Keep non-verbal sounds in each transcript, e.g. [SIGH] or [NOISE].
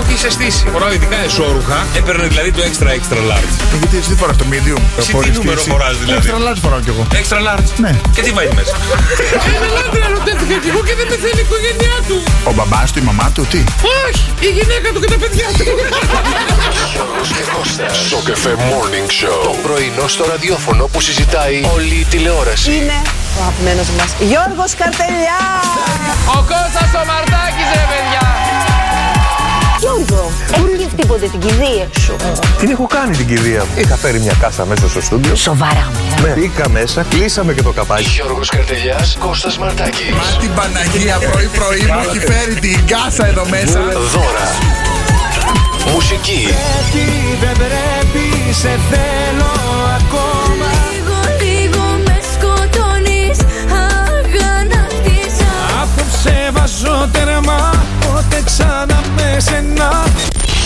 όχι σε στήση. Φοράω ειδικά εσόρουχα. Έπαιρνε δηλαδή το extra extra large. Γιατί εσύ φοράς το medium. Εσύ τι νούμερο φοράς δηλαδή; Extra large φοράω κι εγώ. Extra large. Ναι. Και τι βάζει μέσα; Ένα άντρα ερωτεύτηκα κι εγώ και δεν με θέλει η οικογένειά του. Ο μπαμπάς του, η μαμά του, τι; Όχι, η γυναίκα του και τα παιδιά του. Γιώργος και Κώστας. Σοκαφέ Morning Show. Το πρωινό στο ραδιόφωνο που συζητάει όλη η τηλεόραση. είναι ο αγαπημένος μας Γιώργος Καρτελιά. Ο Κώστας ο Μαρτάκης ρε παιδιά. Γιώργο, έφυγες τίποτε την κηδεία σου. Την έχω κάνει την κηδεία μου. Είχα φέρει μια κάσα μέσα στο στούντιο. Σοβαρά Ναι. Μπήκα μέσα, κλείσαμε και το καπάκι. Γιώργος Καρτελιάς, Κώστας Μαρτάκης. Μα την Παναγία πρωί πρωί μου έχει φέρει την κάσα εδώ μέσα. Δώρα. Μουσική. Δεν πρέπει, σε θέλω ακόμα. Λίγο, λίγο με σκοτώνεις Αγανάκτησα Απόψε βάζω τέρμα, ποτέ ξανά με σένα.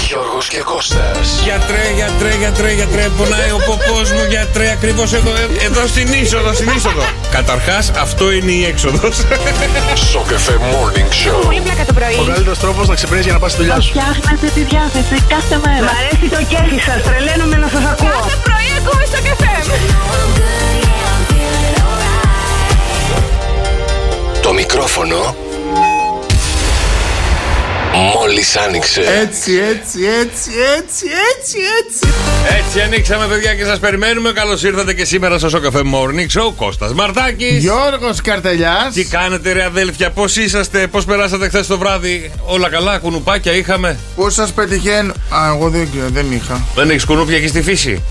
Γιώργος και Κώστας. Γιατρέ, γιατρέ, γιατρέ, γιατρέ, πονάει ο ποπός μου, γιατρέ, ακριβώς εδώ, ε, εδώ στην είσοδο, στην είσοδο. Καταρχάς, αυτό είναι η έξοδος. Σοκαφέ Morning Show. Πολύ πλάκα το πρωί. Ο καλύτερος τρόπος να ξυπνήσεις για να πας στη δουλειά σου. Φτιάχνετε τη διάθεση κάθε μέρα. Μ' αρέσει το κέφι σας, τρελαίνομαι να σας ακούω. Κάθε πρωί ακούμε στο καφέ Το μικρόφωνο μόλις άνοιξε. Έτσι, έτσι, έτσι, έτσι, έτσι, έτσι. Έτσι ανοίξαμε παιδιά και σας περιμένουμε. Καλώς ήρθατε και σήμερα στο Σοκαφέ Morning Show. Κώστας Μαρτάκης. Γιώργος Καρτελιάς. Τι κάνετε ρε αδέλφια, πώς είσαστε, πώς περάσατε χθες το βράδυ; Όλα καλά, κουνουπάκια είχαμε; Πώς σας πετυχαίνω; Α, εγώ δεν, δεν είχα. Δεν έχεις κουνούπια εκεί στη φύση;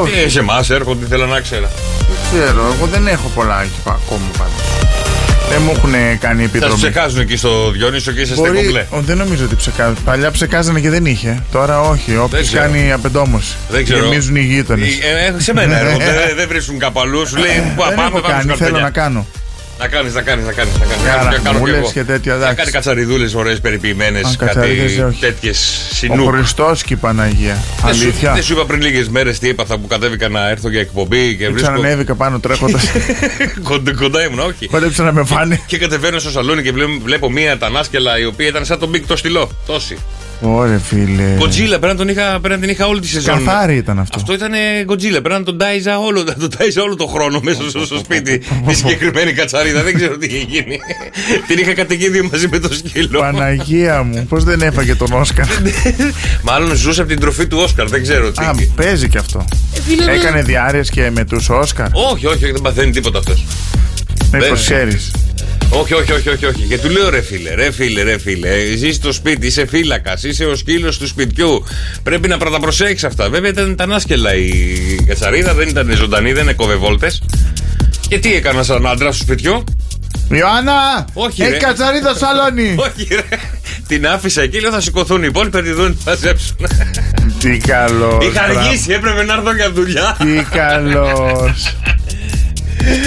Όχι, Τι σε εμάς έρχονται, ήθελα να ξέρω. δεν ξέρω. Εγώ δεν έχω πολλά εκεί πα- ακόμα πάντως. Δεν μου έχουν κάνει Θα σου επιδρομή. ψεκάζουν εκεί στο Διόνυσο και είσαστε Μπορεί, κομπλέ. ο, δεν νομίζω ότι ψεκάζουν. Παλιά ψεκάζανε και δεν είχε. Τώρα όχι. Όποιος ξέρω. κάνει απεντόμωση. Δεν ξέρω. Γεμίζουν οι γείτονες. Ε, ε, σε μένα έρχονται, [LAUGHS] δεν- δεν βρίσκουν κάπου αλλού. Σου λέει «Πα, Δεν πάμε, έχω πάμε κάνει, στο θέλω καρτελιά». να κάνω. Να κάνεις, να κάνεις, να κάνεις. Να κάνεις. Κάρα, Να κάνω μου κι λες εγώ. και τέτοια, Να εντάξει. κάνει κατσαριδούλες ωραίες περιποιημένες. Α, Κάτι κατσαρίδες, όχι. τέτοιες Ο συνού. Χριστός και η Παναγία. Δεν σου, Αλήθεια. δεν σου είπα πριν λίγες μέρες τι έπαθα που κατέβηκα να έρθω για εκπομπή και βρίσκω. Ξανανέβηκα πάνω τρέχοντας. [LAUGHS] κοντά, κοντά ήμουν, όχι. Κόντεψα να με φάνε. Και κατεβαίνω στο σαλόνι και βλέπω, βλέπω μία ανάσκελα η οποία ήταν σαν τον Bic το στυλό. Τόση. Ωραία, φίλε. Godzilla, πρέπει να, τον είχα, πρέπει να την είχα όλη τη σεζόν. Καθάρι ήταν αυτό. Αυτό ήταν Godzilla. Πρέπει να τον τάιζα όλο, να τον τάιζα όλο το χρόνο μέσα στο, στο σπίτι. Τη συγκεκριμένη κατσαρίδα. Δεν ξέρω τι είχε γίνει. την είχα κατοικίδιο μαζί με το σκύλο. Παναγία μου, πώς δεν έφαγε τον Όσκαρ; Μάλλον ζούσε από την τροφή του Όσκαρ. Δεν ξέρω τι. Α, παίζει κι αυτό. Έκανε διάρκεια και με τους Όσκαρ; όχι, όχι, όχι, δεν παθαίνει τίποτα αυτός. Μήπω δεν- ξέρει. Όχι, όχι, όχι, όχι, όχι. Και του λέω ρε φίλε, ρε φίλε, ρε φίλε. Ζεις στο σπίτι, είσαι φύλακας, είσαι ο σκύλος του σπιτιού. Πρέπει να τα προσέξει αυτά. Βέβαια ήταν τα νάσκελα η κατσαρίδα, δεν ήταν ζωντανή, δεν έκοβε βόλτες. Και τι έκανα σαν άντρα του σπιτιού. Ιωάννα! Όχι, Έχει ρε. κατσαρίδα στο σαλόνι! [LAUGHS] Όχι, ρε. Την άφησα εκεί, λέω θα σηκωθούν οι υπόλοιποι, θα τη δουν, θα μαζέψουν. Τι καλός. Είχα αργήσει, έπρεπε να έρθω για δουλειά. Τι καλός. [LAUGHS]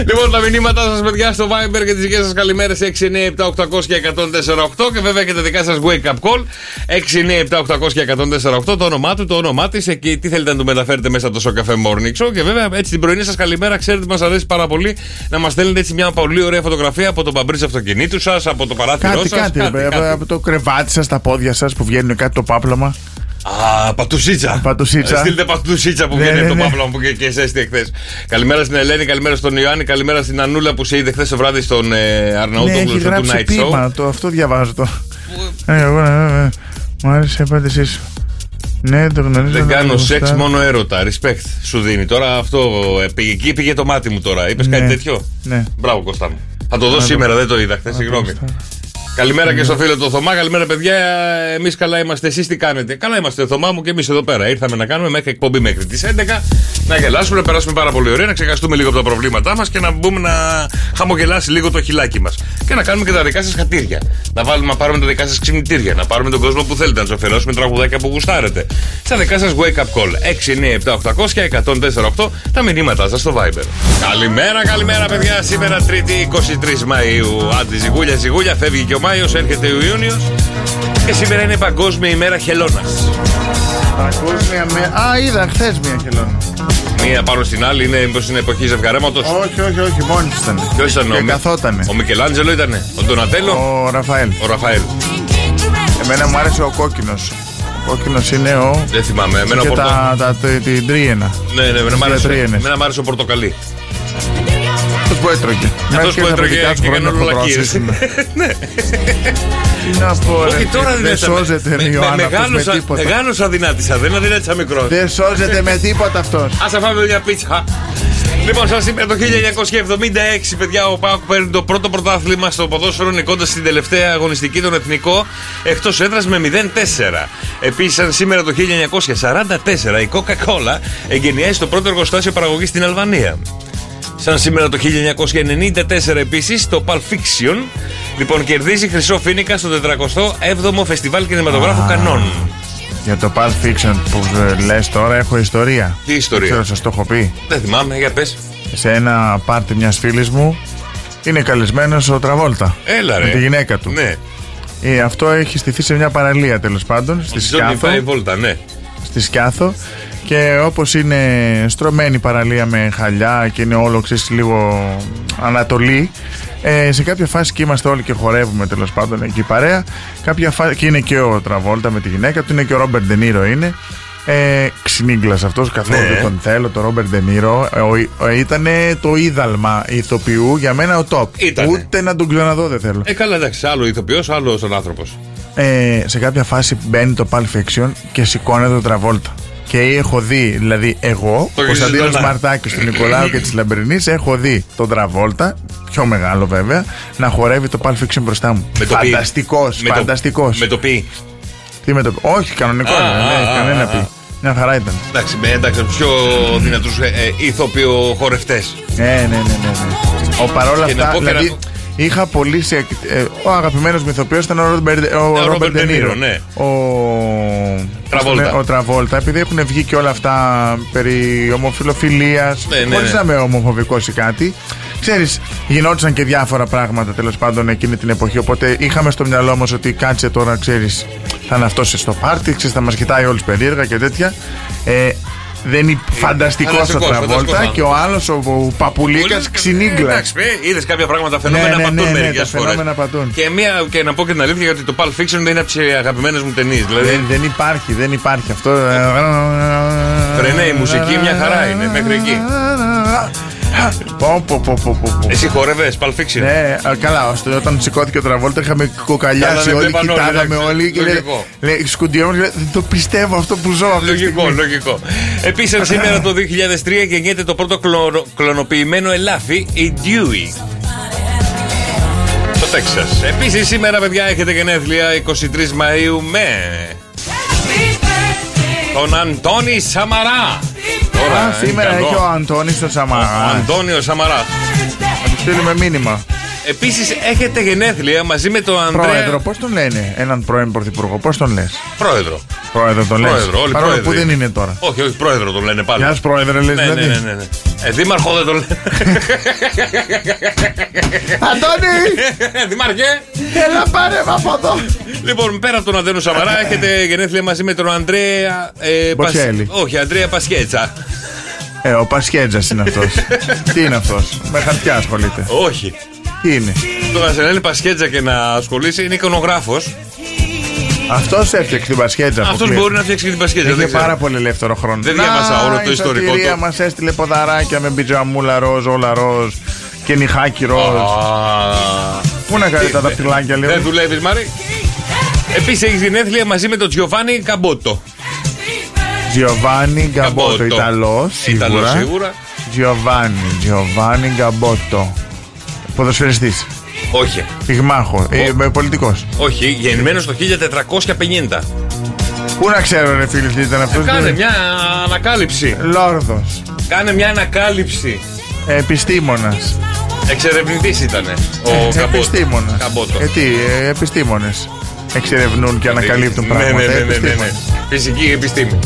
Λοιπόν, τα μηνύματά σας, παιδιά, στο Viber και τις δικές σας καλημέρες 697-800 και 148 και βέβαια και τα δικά σας wake up call 697-800 και 148 το όνομά του, το όνομά της και τι θέλετε να του μεταφέρετε μέσα από το Σοκαφέ Morning Show. Και βέβαια, έτσι την πρωινή σας καλημέρα, ξέρετε, μας αρέσει πάρα πολύ να μας στέλνετε έτσι μια πολύ ωραία φωτογραφία από τον παμπρί αυτοκινήτου σας, από το παράθυρό Κάτι, σας. κάτι. ρε, Από το κρεβάτι σας, τα πόδια σας που βγαίνουν κάτι το πάπλωμα. Α, πατουσίτσα. Πατουσίτσα. Ε, Στείλτε πατουσίτσα που Ναι, βγαίνει ναι, από το ναι. παύλο που και, και εσέστη εχθές. Καλημέρα στην Ελένη, καλημέρα στον Ιωάννη, καλημέρα στην Ανούλα που σε είδε χθες το βράδυ στον ε, Ναι, Αρναούτογλου έχει στο γράψει Tonight Show. πείμα. Το, αυτό διαβάζω το. Ε, εγώ, ε, ε, Μου άρεσε η απάντησή σου. Ναι, το γνωρίζω. Δεν το κάνω γουστάρω. σεξ, μόνο έρωτα. Respect σου δίνει. Τώρα αυτό ε, πήγε, εκεί πήγε το μάτι μου τώρα. Είπες Ναι. κάτι τέτοιο; Ναι. Μπράβο, Κώστα μου. Θα το δω το- σήμερα, δεν το είδα χθες. Συγγνώμη. Κώστα. Καλημέρα και στο φίλο του Θωμά. Καλημέρα, παιδιά. Εμείς καλά είμαστε. Εσείς τι κάνετε; Καλά είμαστε, Θωμά μου και εμείς εδώ πέρα. Ήρθαμε να κάνουμε μέχρι εκπομπή μέχρι τις 11 Να γελάσουμε, να περάσουμε πάρα πολύ ωραία, να ξεχαστούμε λίγο από τα προβλήματά μας και να μπούμε να χαμογελάσει λίγο το χιλάκι μας. Και να κάνουμε και τα δικά σας χατήρια. Να, βάλουμε, να πάρουμε τα δικά σας ξυπνητήρια. Να πάρουμε τον κόσμο που θέλετε, να τους αφιερώσουμε τραγουδάκια που γουστάρετε. Στα δικά σας wake up call 697 και 1048 τα μηνύματά σας στο Viber. Καλημέρα, καλημέρα παιδιά. Σήμερα 3η 23 Μαου. Άντε ζυγούλια, ζυγούλια, φεύγει και ο Μάιος, έρχεται ο Ιούνιος. Και σήμερα είναι Παγκόσμια ημέρα χελώνας. Παγκόσμια με. Α, είδα χθες μια χελώνα. Μία πάνω στην άλλη είναι μήπως είναι εποχής ζευγαρέματος; Όχι, όχι, όχι, μόνη της ήταν. Ποιος ήταν Και ο, καθότανε. ο Μικελάντζελο ήταν. Ο Ντονατέλο; Ο Ραφαέλ. Ο Ραφαέλ. Εμένα μου άρεσε ο κόκκινος. Ο κόκκινος είναι ο. Δεν θυμάμαι. Εμένα και πορτο... τα, τα, τη- την τρίενα. Ναι, ναι, εμένα μ' άρεσε, τριένες. εμένα μ' άρεσε ο Πορτοκαλί. Αυτό που έτρωγε. Αυτό που έτρωγε και έκανε ολολακίε. [LAUGHS] Ναι. Τι να πω, ρε, Όχι, τώρα δεν δεν σώζεται ρε, με, με, Ιωάννα αυτός με μεγάλωσα, τίποτα. μεγάλωσα δυνάτησα, δεν αδυνάτησα μικρός. Δεν σώζεται με τίποτα αυτός. Α φάμε μια πίτσα. Λοιπόν, σας είπε το 1976, παιδιά, ο Πάοκ παίρνει το πρώτο πρωτάθλημα στο ποδόσφαιρο, νικώντας την τελευταία αγωνιστική των εθνικό εκτός έδρας με 0-4. Επίσης, σαν σήμερα το 1944, η Coca-Cola εγκαινιάζει το πρώτο εργοστάσιο παραγωγής στην Αλβανία. Σαν σήμερα το 1994 επίσης το Pulp Fiction λοιπόν κερδίζει χρυσό φίνικα στο 47ο Φεστιβάλ Κινηματογράφου Α. Κανών. Για το Pulp Fiction που ε, λες τώρα έχω ιστορία. Τι ιστορία; Ξέρω, σας το έχω πει. Δεν θυμάμαι, για πες. Σε ένα πάρτι μιας φίλης μου είναι καλεσμένος ο Τραβόλτα. Έλα ρε. Με τη γυναίκα του. Ναι. Ε, αυτό έχει στηθεί σε μια παραλία τέλος πάντων. Στη Στη Ζώνη Σκιάθο. πάει βόλτα, ναι. στη Σκιάθο και όπως είναι στρωμένη παραλία με χαλιά και είναι όλο ξέρεις λίγο ανατολή ε, σε κάποια φάση και είμαστε όλοι και χορεύουμε τέλος πάντων εκεί παρέα κάποια φάση, και είναι και ο Τραβόλτα με τη γυναίκα του είναι και ο Ρόμπερ Ντενίρο είναι ε, ξυνίγκλας αυτός καθόλου Ναι. δεν τον θέλω το Ρόμπερ Ντενίρο ε, ήταν το είδαλμα ηθοποιού για μένα ο top Ήτανε. ούτε να τον ξαναδώ δεν θέλω Ε, καλά, εντάξει, άλλο ηθοποιός, άλλος ο άνθρωπος. ε, σε κάποια φάση μπαίνει το Pulp Fiction και σηκώνεται το Τραβόλτα. Και έχω δει, δηλαδή εγώ, Το ο Κωνσταντίνος έχεις δει, Μαρτάκης, του Νικολάου και της Λαμπρινής, έχω δει τον Τραβόλτα, πιο μεγάλο βέβαια, να χορεύει το Pulp Fiction μπροστά μου. Με το πι. Φανταστικός, Με το- φανταστικός. Με το πει. Τι με το Όχι, κανονικό, Α, δεν α, έχει α, κανένα α, πι. α. Μια χαρά ήταν. Εντάξει, με εντάξει, πιο δυνατούς ε, ε, ηθοποιο χορευτέ. Ε, ναι, ναι, ναι. ναι. Ο παρόλα Και να αυτά, πω και να δηλαδή, πω- είχα πολύ σε. ε, ο αγαπημένος μου ηθοποιός ήταν ο Ρόμπερ ο Ρόμπερ Ρόμπερ Ντενίρο, Ντενίρο. ναι. Ο. Τραβόλτα. πώς το λένε, Ο Τραβόλτα, επειδή έχουν βγει και όλα αυτά περί ομοφιλοφιλίας, Ναι, ναι, χωρίς ναι. να είμαι ομοφοβικός ή κάτι. Ξέρεις, γινόντουσαν και διάφορα πράγματα τέλος πάντων εκείνη την εποχή. Οπότε είχαμε στο μυαλό μας ότι κάτσε τώρα, ξέρεις, θα είναι αυτός στο πάρτι, ξέρεις, θα μας κοιτάει όλους περίεργα και τέτοια. Ε, δεν είναι φανταστικός ο φανταστικός, Τραβόλτα φανταστικός και ο άλλος ο, ο Παπουλίκα ξυνίγκλα. Εντάξει, είδες κάποια πράγματα φαινόμενα Ναι, ναι, πατούν ναι, ναι, μερικές τα φορές. φαινόμενα πατούν. Και, μία, και να πω και την αλήθεια γιατί το Pulp Fiction δεν είναι από τις αγαπημένες μου ταινίες. Δηλαδή, Δεν, δεν υπάρχει, δεν υπάρχει αυτό. Φρενέ, η μουσική μια χαρά είναι, μέχρι εκεί. Πω, πω, πω, πω, πω, πω. εσύ χόρευε Pulp Fiction; Ναι, α, καλά, ώστε όταν σηκώθηκε ο Τραβόλτα είχαμε Καλά, κοκαλιάσει δεν όλοι, βλέπαν όλοι, κοιτάγαμε εντάξει, όλοι και λέει, λογικό. λέει σκουντιόμουν, λέει, δεν το πιστεύω αυτό που ζω αυτή τη Λογικό, στιγμή. λογικό. Επίσης, σήμερα το 2003 γεννιέται το πρώτο κλωνο- κλωνοποιημένο ελάφι, η Dewey. Στο Τέξα. Επίσης, σήμερα, παιδιά, έχετε γενέθλια 23 Μαου με. Τον Αντώνη Σαμαρά. Τώρα, Α, είναι σήμερα καλό. έχει ο Αντώνης στο Ο Σαμαράς. Αντώνιος Σαμαράς. Θα του στείλουμε μήνυμα. Επίσης, έχετε γενέθλια μαζί με τον Ανδρέα. Πρόεδρο, πώς τον λένε, έναν πρώην πρωθυπουργό, πώς τον λες; Πρόεδρο. Πρόεδρο τον λες; Πρόεδρο, όλοι Παρόλο πρόεδροι. που δεν είναι τώρα. Όχι, όχι, πρόεδρο τον λένε πάλι. Γεια σου, πρόεδρε, λες Ναι, ναι, δηλαδή. ναι, ναι, ναι. Ε, δήμαρχο δεν τον λένε. [LAUGHS] Αντώνη, Δήμαρχε. έλα πάρε με από εδώ. Λοιπόν, πέρα από τον Αντένο Σαμαρά, έχετε γενέθλια μαζί με τον Ανδρέα. Ε, Μποτσέλη. Όχι, Ανδρέα Πασχέτσα. Ε, ο Πασχέτζας είναι αυτός. [LAUGHS] Τι είναι αυτός, με χαρτιά ασχολείται. Όχι. Τι είναι; Το να σε λένε Πασχέτσα και να ασχολείσαι είναι εικονογράφος. Αυτός έφτιαξε την Πασχέτζα. Αυτός αποκλείεται. μπορεί να φτιάξει και την Πασχέτσα. Είχε δεν ξέρω. πάρα πολύ ελεύθερο χρόνο. Δεν διάβασα όλο το ιστορικό Η του. μας έστειλε ποδαράκια με πιτζαμούλα ροζ, όλα ροζ και νυχάκι ροζ. Α, Πού να κάνει τα δαχτυλάκια λίγο. Δεν δουλεύεις, Μάρι. Επίσης έχεις γενέθλια μαζί με τον Τζιοβάνι Καμπότο. Τζιοβάνι Γκαμπότο, Καμπότο. Ιταλός Ιταλός σίγουρα. σίγουρα. Τζιοβάνι, Τζιοβάνι Γκαμπότο. Ποδοσφαιριστής. Όχι. Πυγμάχο. Ε, Πολιτικός. Όχι, γεννημένος το 1450. Πού να ξέρω, ρε φίλε, τι ήταν αυτός. Κάνε μια ανακάλυψη. Λόρδος. Κάνε μια ανακάλυψη. Επιστήμονας. Εξερευνητής ήταν ο Καμπότο. Επιστήμονας. Καμπότο. Ε, τι, ε, επιστήμονες. Εξερευνούν και ανακαλύπτουν ναι, πράγματα. Ναι, ναι, ναι, ναι, ναι. Επιστήμονες. Φυσική επιστήμη.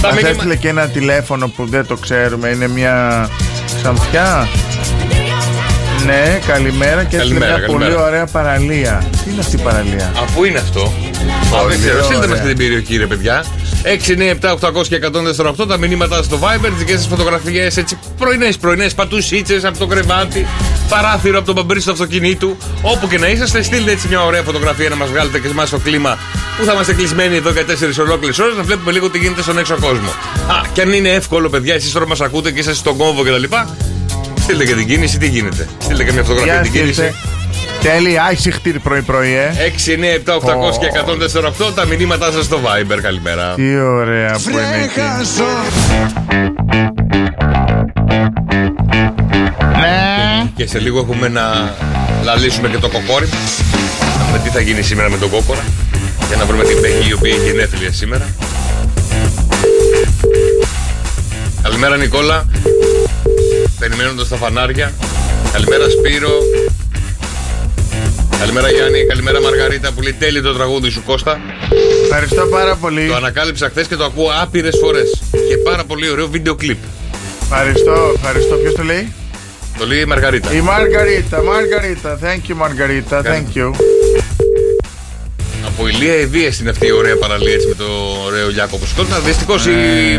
Τα Μας μήνυμα- έστειλε και ένα τηλέφωνο που δεν το ξέρουμε. Είναι μια Ξανθιά. Ναι, καλημέρα και έστειλε Καλημέρα, μια καλημέρα. πολύ ωραία παραλία. Τι είναι αυτή η παραλία; Α, πού είναι αυτό. Α, δεν ξέρω. ωραία. Στείλτε μας και την περιοχή, ρε παιδιά. 6, 9, 7, 800 και 148 τα μηνύματα στο Viber, τις δικές σας φωτογραφίες, έτσι πρωινές, πρωινές, πατουσίτσε από το κρεβάτι, παράθυρο από τον μπαμπρί του αυτοκινήτου. Όπου και να είσαστε, στείλτε έτσι μια ωραία φωτογραφία να μας βγάλετε και εμά στο κλίμα που θα είμαστε κλεισμένοι εδώ για 4 ολόκληρες ώρες να βλέπουμε λίγο τι γίνεται στον έξω κόσμο. Α, και αν είναι εύκολο, παιδιά, εσείς τώρα μας ακούτε και είσαστε στον κόμβο κτλ. Στείλτε και την κίνηση, τι γίνεται; Στείλτε και μια φωτογραφία Για την κίνηση. στείλτε. Τέλει, άχιχτήρ πρωί-πρωί, ε. 6, 9, 7, 800 και 148 τα μηνύματά σας στο Viber. Καλημέρα. Τι ωραία που είναι εκεί. Ναι. Και σε λίγο έχουμε να λαλήσουμε και το κοκόρι. Να δούμε τι θα γίνει σήμερα με τον κόκορα. Για να βρούμε την Πέγγι η οποία έχει γενέθλια σήμερα. Καλημέρα Νικόλα. Περιμένοντας τα φανάρια. Καλημέρα Σπύρο. Καλημέρα Γιάννη. Καλημέρα Μαργαρίτα που λέει τέλειο το τραγούδι σου Κώστα. Ευχαριστώ πάρα πολύ. Το ανακάλυψα χθες και το ακούω άπειρες φορές. Και πάρα πολύ ωραίο βίντεο κλιπ. Ευχαριστώ, ευχαριστώ. Ποιος το λέει; Το λέει η Μαργαρίτα. Η Μαργαρίτα, Μαργαρίτα. Thank you, Μαργαρίτα. Thank you. Από ηλία Ευεία είναι αυτή η ωραία παραλία έτσι με το ωραίο Λιάκο που σκότωνα. Δυστυχώς η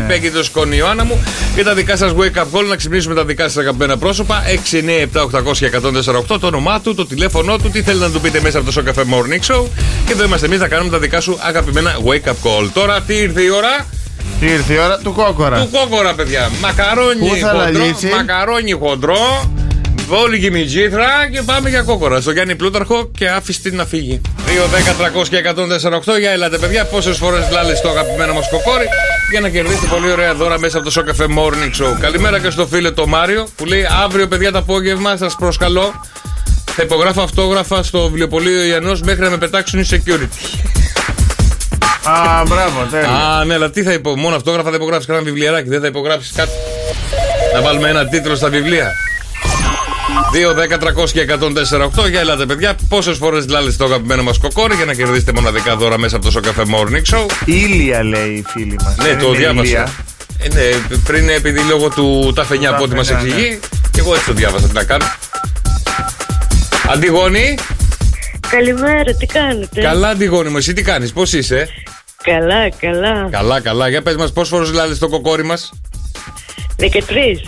Πέγκη το σκόνη η Ιωάννα μου και τα δικά σας wake up call να ξυπνήσουμε τα δικά σας αγαπημένα πρόσωπα. 6, 9, 7, 800 και 148 το όνομά του, το τηλέφωνό του, τι θέλει να του πείτε μέσα από το Show Cafe Morning Show. Και εδώ είμαστε εμείς να κάνουμε τα δικά σου αγαπημένα wake up call. Τώρα τι ήρθε η ώρα; Τι ήρθε η ώρα; Του κόκορα. του κόκορα, παιδιά. Μακαρόνι Πού θα χοντρό. λαλήσει; Μακαρόνι χοντρό. Βόλικη μιτζήθρα και πάμε για κόκορα. Στο Γιάννη Πλούταρχο και άφησε την να φύγει. 2, 10, 300 και 148. Για ελάτε, παιδιά. Πόσες φορές λάλες το αγαπημένο μας κοκόρι για να κερδίσετε πολύ ωραία δώρα μέσα από το Show Cafe Morning Show. Καλημέρα και στο φίλο το Μάριο που λέει αύριο, παιδιά, το απόγευμα σας προσκαλώ. Θα υπογράφω αυτόγραφα στο βιβλιοπωλείο Ιαννός μέχρι να με πετάξουν οι security. Α, μπράβο, τέλεια. Α, ναι, αλλά τι θα υπο... Μόνο αυτόγραφα θα υπογράψεις κανένα βιβλιαράκι, δεν θα υπογράψεις κάτι. Να βάλουμε ένα τίτλο στα βιβλία. 2, 10, 300 και 148. Για ελάτε, παιδιά. Πόσες φορές λάλετε το αγαπημένο μας κοκόρι για να κερδίσετε μοναδικά δώρα μέσα από το Σοκαφέ Morning Show; Ήλια λέει η φίλη μας. Ναι, το διάβασα. Ε, ναι, πριν επειδή λόγω του ταφενιά από ό,τι μας Ταφενιά, ναι. εξηγεί, και εγώ έτσι το διάβασα. Τι να κάνω. Αντιγόνη, Καλημέρα, τι κάνετε; καλά Αντιγόνη μου, εσύ τι κάνεις, πώς είσαι; Καλά, καλά. Καλά, καλά. Για πες μας, πόσες φορές λάλετε το κοκόρι μας; 13.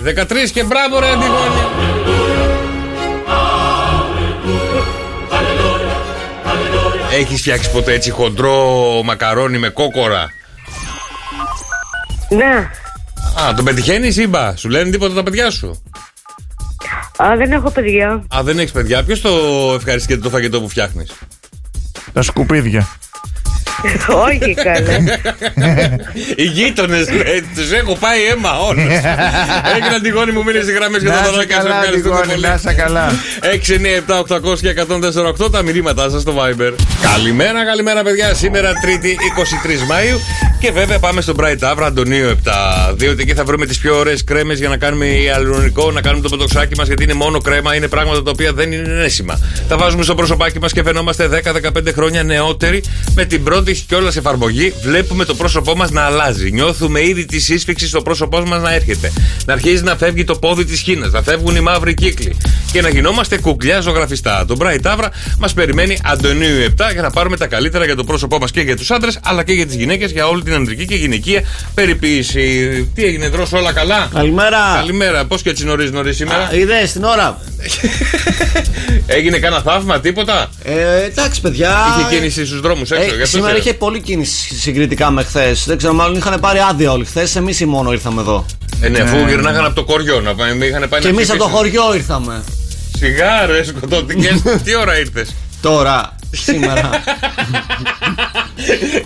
13 και μπράβο, ρε Αντιγόνη. Έχεις φτιάξει ποτέ έτσι χοντρό μακαρόνι με κόκορα; Να. Α, τον πετυχαίνεις ή μπα, σου λένε τίποτα τα παιδιά σου; Α, δεν έχω παιδιά. Α, δεν έχεις παιδιά. Ποιος το ευχαριστεί το φαγητό που φτιάχνεις; Τα σκουπίδια. [LAUGHS] Όχι, καλά. Οι γείτονες, τους έχω πάει αίμα όλους. [LAUGHS] Έγινε Αντιγόνη μου, μείνε στις γραμμές και Να τα είσαι δωράκια σου. καλά, Ευχαριστούμε Αντιγόνη, πολύ. να είσαι καλά. 6, 9, 7, 800 και 148 τα μηνύματά σας στο Viber. Καλημέρα, καλημέρα, παιδιά. Σήμερα Τρίτη 23 Μαου. Και βέβαια πάμε στο Bright Avra Αντωνίου 7. Διότι εκεί θα βρούμε τις πιο ωραίες κρέμες για να κάνουμε ιαλουρονικό, να κάνουμε το ποτοξάκι μας. Γιατί είναι μόνο κρέμα, είναι πράγματα τα οποία δεν είναι ενέσιμα. Τα βάζουμε στο πρόσωπάκι μας και φαινόμαστε 10-15 χρόνια νεότεροι. Με την πρώτη κιόλα εφαρμογή βλέπουμε το πρόσωπό μας να αλλάζει. Νιώθουμε ήδη τη σύσφυξη στο πρόσωπό μας να έρχεται. Να αρχίζει να φεύγει το πόδι της χίνας, να φεύγουν οι μαύροι κύκλοι. Και να γινόμαστε κουκλιά ζωγραφιστά. Το Bright Avra μας περιμένει Αντωνίου 7 για να πάρουμε τα καλύτερα για το πρόσωπό μας και για τους άντρες, αλλά και για τις γυναίκες, για όλη την ανδρική και γυναικεία περιποίηση. Τι έγινε, δρόσο όλα καλά; Καλημέρα. Καλημέρα, πώς και έτσι νωρίς νωρίς σήμερα; Είδες την ώρα. [LAUGHS] Έγινε κανένα θαύμα, τίποτα; Ε, εντάξει, παιδιά. Είχε κίνηση στους δρόμους έξω. Ε, γι' αυτό σήμερα σε- είχε πολλή κίνηση συγκριτικά με χθες. Δεν ξέρω, μάλλον είχαν πάρει άδεια όλοι χθες. Εμείς οι μόνο ήρθαμε εδώ. Ε, ναι, αφού γυρνάγαν από το κοριό να πάμε, είχαν πάει Και να εμείς από το χτυπήσουν. χωριό ήρθαμε. Σιγάρε, σκοτώθηκε. [LAUGHS] Τι ώρα ήρθες; Τώρα, [LAUGHS] σήμερα.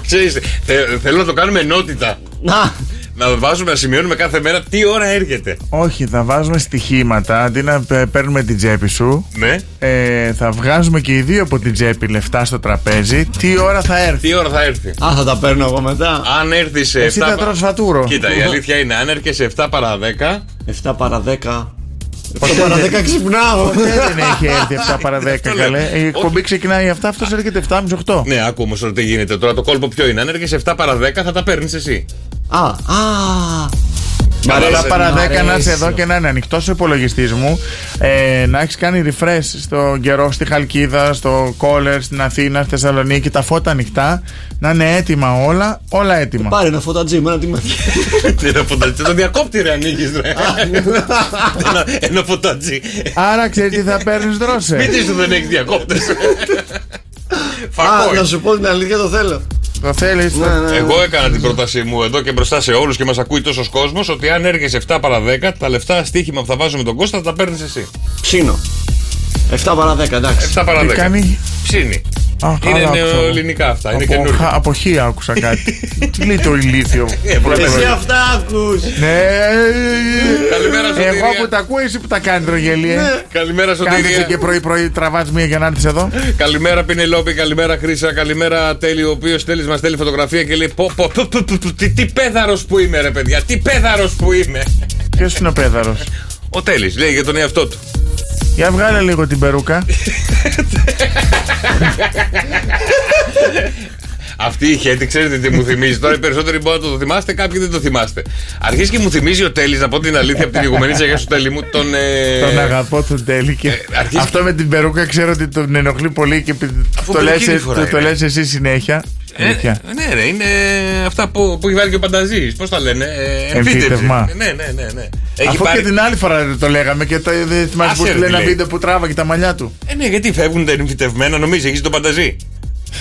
Ξέρεις, θε- θέλω να το κάνουμε ενότητα. Να, Να βάζουμε, να σημειώνουμε κάθε μέρα τι ώρα έρχεται. Όχι, θα βάζουμε στοιχήματα αντί να πε- παίρνουμε την τσέπη σου. Ναι. Ε, θα βγάζουμε και οι δύο από την τσέπη λεφτά στο τραπέζι. Τι ώρα θα έρθει; Τι ώρα θα έρθει; Α, θα τα παίρνω εγώ μετά. Αν έρθει σε 7. Εσύ θα τρως φατούρο. Κοίτα, η αλήθεια είναι, αν έρχεσαι 7 παρά 10. 7 παρά 10. 7 παρά 10 ξυπνάω. Ποτέ δεν έχει έρθει 7 παρά 10, [LAUGHS] Αυτό λέω. καλέ; Η εκπομπή ξεκινάει αυτά, αυτός έρχεται 7.30-8. Ναι, άκου όμως τι γίνεται τώρα. Το κόλπο ποιο είναι. Αν έρχεσαι 7 παρά 10 θα τα παίρνεις εσύ. Α, α. Μ' αρέσει, αρέσει παρά μ' 10 να είσαι αρέσει. εδώ και να είναι ανοιχτός ο υπολογιστής μου. Ε, να έχεις κάνει refresh στο καιρό στη Χαλκίδα, στο Κόλερ, στην Αθήνα, στη Θεσσαλονίκη, τα φώτα ανοιχτά. Να είναι έτοιμα όλα, όλα έτοιμα. Πάρε ένα φωτατζί με ένα τιμάδι. Τι ένα φωτατζί. Το διακόπτη ρε ανοίγεις, ρε. Ένα- Ένα φωτατζί. Άρα ξέρεις τι θα παίρνεις, δρώσε. Σπίτι σου δεν έχεις διακόπτες. Α, να σου πω την αλήθεια το θέλω. Το θέλεις. Ναι, ναι. Εγώ έκανα την πρότασή μου εδώ και μπροστά σε όλους και μας ακούει τόσος κόσμος ότι αν έρχεσαι 7 παρά 10, τα λεφτά στοίχημα που θα βάζουμε τον Κώστα θα τα παίρνεις εσύ. Ψήνω. 7 παρά 10, εντάξει. 7 παρά 10. Τι κάνει; Ψήνει. Α, Είναι καλά, άκουσα. νεοελληνικά αυτά. Είναι Από, καινούργια. χα- από χ άκουσα κάτι. [LAUGHS] Τι λέει το ηλίθιο; Ε, πρώτα Εσύ πρωί. αυτά ακούς. Ναι. Καλημέρα, Σωτηρία. Εγώ που τα ακούω, εσύ που τα κάνεις τρογελίε. Καλημέρα Κάθεσαι Σωτηρία. και πρωί-πρωί τραβάς μία για να έρθεις εδώ. Καλημέρα Πινελόπη, καλημέρα Χρήσα, καλημέρα Τέλη, ο οποίος Τέλη μας στέλνει φωτογραφία και λέει: Πω, πω, πω, πω, πω, πω, τι, τι πέδαρος που είμαι, ρε παιδιά, τι πέδαρος που είμαι. Ποιος είναι ο πέδαρος; Ο Τέλης λέει για τον εαυτό του. Για βγάλε λίγο την περούκα. Αυτή η χέτη, ξέρετε τι μου θυμίζει. Τώρα οι περισσότεροι μπορεί να το θυμάστε, κάποιοι δεν το θυμάστε. Αρχίζει και μου θυμίζει ο Τέλης, να πω την αλήθεια από την ηγουμενή για σου Τέλη μου, τον. ε, Τον αγαπώ τον τέλει και αρχίζει- αυτό με την περούκα ξέρω ότι τον ενοχλεί πολύ και πι- Αφού το λες, περουκίνη το, φοράει, το ρε; λες εσύ συνέχεια. Ε, Αλήθεια. ναι, ρε, είναι αυτά που, που έχει βάλει και ο Πανταζής. Πώς τα λένε, ε, Εμφύτευμα. Ναι, ναι, ναι. ναι. Έχει Αφού πάρει- και την άλλη φορά δεν το λέγαμε και το δεν θυμάσαι Άσε, που ρε, στείλε τι ένα λέει. βίντεο που τράβαγε τα μαλλιά του. Ε, ναι, γιατί φεύγουν τα εμφυτευμένα, νομίζεις, έχεις τον Πανταζή.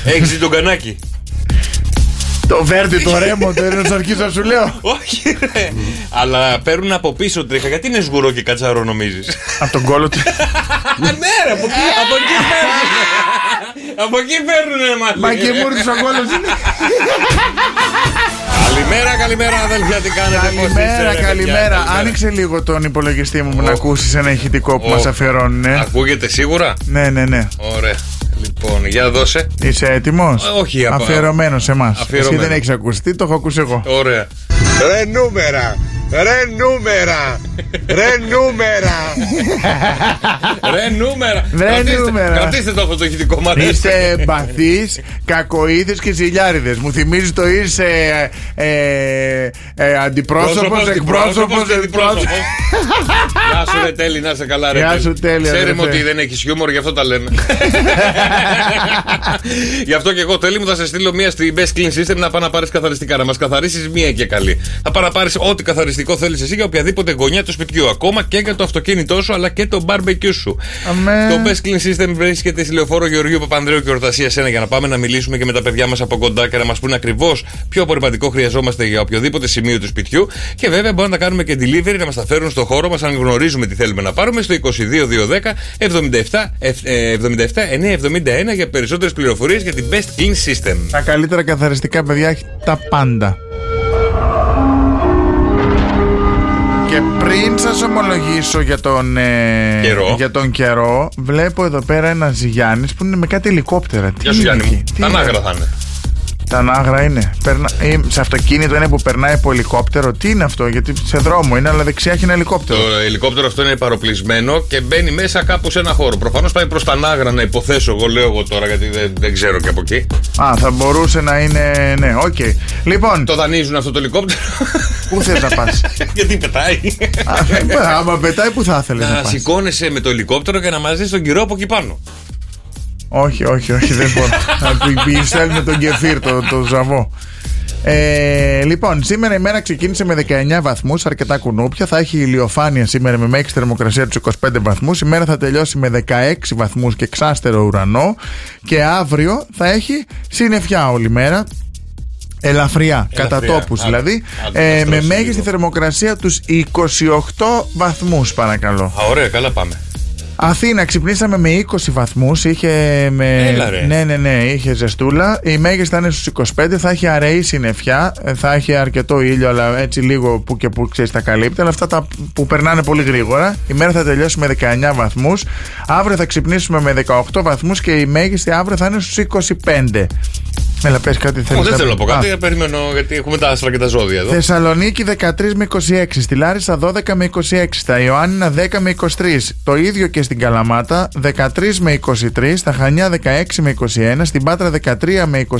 Έχεις τον κανάκι. Το βέρτι, το ρέμο, το ένα αρχίζω να σου λέω. Όχι, ρε. Αλλά παίρνουν από πίσω τρίχα. Γιατί είναι σγουρό και κατσαρό, νομίζεις; Από τον κόλο του. ναι, ρε, από, από εκεί παίρνουν. από εκεί παίρνουν, μάλλον. Μα και μου ήρθε ο κόλος είναι. Καλημέρα, καλημέρα, αδέλφια, τι κάνετε, πώς είστε, Καλημέρα, ρε, παιδιά, καλημέρα. Άνοιξε λίγο τον υπολογιστή μου να Ο- ακούσεις ένα ηχητικό που ο- μα αφιερώνουν. Ακούγεται σίγουρα; Ναι, ναι, ναι. Ωραία. Λοιπόν, για δώσε. Είσαι έτοιμος; Ε, όχι, απα- Αφιερωμένος σε εμάς. Εσύ Αφιερωμένος. δεν έχεις ακουστεί, το έχω ακούσει εγώ. Ωραία. Ρε νούμερα! Ρε νούμερα! Ρε νούμερα! Ρε νούμερα. Ρε Κρατήστε- νούμερα. Κρατήστε το αυτό το ηχητικό μου αρέσει. Είστε εμπαθεί, κακοίδε και ζηλιάριδες. Μου θυμίζει το είσαι ε, ε, ε, αντιπρόσωπος, εκπρόσωπος, εκπρόσωπο. Γεια σου, ρε Τέλη, να είσαι καλά, ρε. Γεια Τέλη. σου, Τέλη, Ξέρουμε αδερφέ. ότι δεν έχεις χιούμορ, γι' αυτό τα λέμε. [LAUGHS] γι' αυτό και εγώ, Τέλη μου, θα σε στείλω μία στη Best Clean System να πάει να πάρεις καθαριστικά. Να μας καθαρίσεις μία και καλή. Θα πάει να πάρει ό,τι καθαριστικό θέλεις εσύ για οποιαδήποτε γωνιά του σπιτιού. Ακόμα και για το αυτοκίνητό σου, αλλά και το barbecue σου. Αμέ. Το Best Clean System βρίσκεται στη λεωφόρο Γεωργίου Παπανδρέου και Ορτασίας 1 για να πάμε να μιλήσουμε και με τα παιδιά μας από κοντά και να μας πούνε ακριβώς ποιο απορριπαντικό χρειαζόμαστε για οποιοδήποτε σημείο του σπιτιού. Και βέβαια μπορούμε να τα κάνουμε και delivery να μας τα φέρουν στο χώρο μας αν γνωρίζουμε τι θέλουμε να πάρουμε στο 22210 77 ε, 77 971 για περισσότερες πληροφορίες για την Best Clean System. Τα καλύτερα καθαριστικά παιδιά έχει τα πάντα. Και πριν σας ομολογήσω για τον, ε, Καιρό. για τον καιρό, βλέπω εδώ πέρα ένας Γιάννης που είναι με κάτι ελικόπτερα. Τι Γεια σου είναι Γιάννη εκεί; μου. Τι Τα είναι; νάγρα θα είναι. Τανάγρα είναι. Περνα... ε, σε αυτοκίνητο είναι που περνάει από ελικόπτερο. Τι είναι αυτό, γιατί σε δρόμο είναι, αλλά δεξιά έχει ένα ελικόπτερο. Το ελικόπτερο αυτό είναι παροπλισμένο και μπαίνει μέσα κάπου σε ένα χώρο. Προφανώς πάει προς Τανάγρα να υποθέσω, εγώ λέω εγώ τώρα γιατί δεν, δεν ξέρω και από εκεί. Α, θα μπορούσε να είναι. Ναι, οκ. Λοιπόν, Το δανείζουν αυτό το ελικόπτερο. πού θες να πας; [LAUGHS] Γιατί πετάει. Α, Άμα πετάει, πού θα ήθελες να να πας; σηκώνεσαι με το ελικόπτερο και να μαζεύει τον καιρό από εκεί πάνω. Όχι, όχι, όχι, δεν μπορώ. Να του στέλνουμε τον κεφίρ, το, το ζαβό. Ε, λοιπόν, σήμερα η μέρα ξεκίνησε με 19 βαθμούς, αρκετά κουνούπια. Θα έχει ηλιοφάνεια σήμερα με μέγιστη θερμοκρασία τους 25 βαθμούς. Η μέρα θα τελειώσει με 16 βαθμούς και ξάστερο ουρανό. Και αύριο θα έχει συννεφιά όλη μέρα. Ελαφριά, κατά Ελαφριά. τόπους Άντε, δηλαδή. άντε, Ε, να με στρώσει μέγιστη λίγο. θερμοκρασία τους 28 βαθμούς παρακαλώ. Α, ωραία, καλά πάμε. Αθήνα ξυπνήσαμε με 20 βαθμούς. Είχε. Με... Έλα, ρε. Ναι, ναι, ναι, είχε ζεστούλα. Η μέγιστη θα είναι στους 25. Θα έχει αραιή συννεφιά. ε, Θα έχει αρκετό ήλιο, αλλά έτσι λίγο που και που ξέρεις τα καλύπτει. Αλλά αυτά τα που περνάνε πολύ γρήγορα. Η μέρα θα τελειώσει με 19 βαθμούς. Αύριο θα ξυπνήσουμε με 18 βαθμούς και η μέγιστη αύριο θα είναι στους 25. Έλα, πες κάτι θέλεις. Ω, δεν θέλω να πω κάτι, περιμένω γιατί έχουμε τα άστρα και τα ζώδια εδώ. Θεσσαλονίκη 13 με 26, στη Λάρισα 12 με 26, στα Ιωάννινα 10 με 23, το ίδιο και στην Καλαμάτα 13 με 23, στα Χανιά 16 με 21, στην Πάτρα 13 με 26,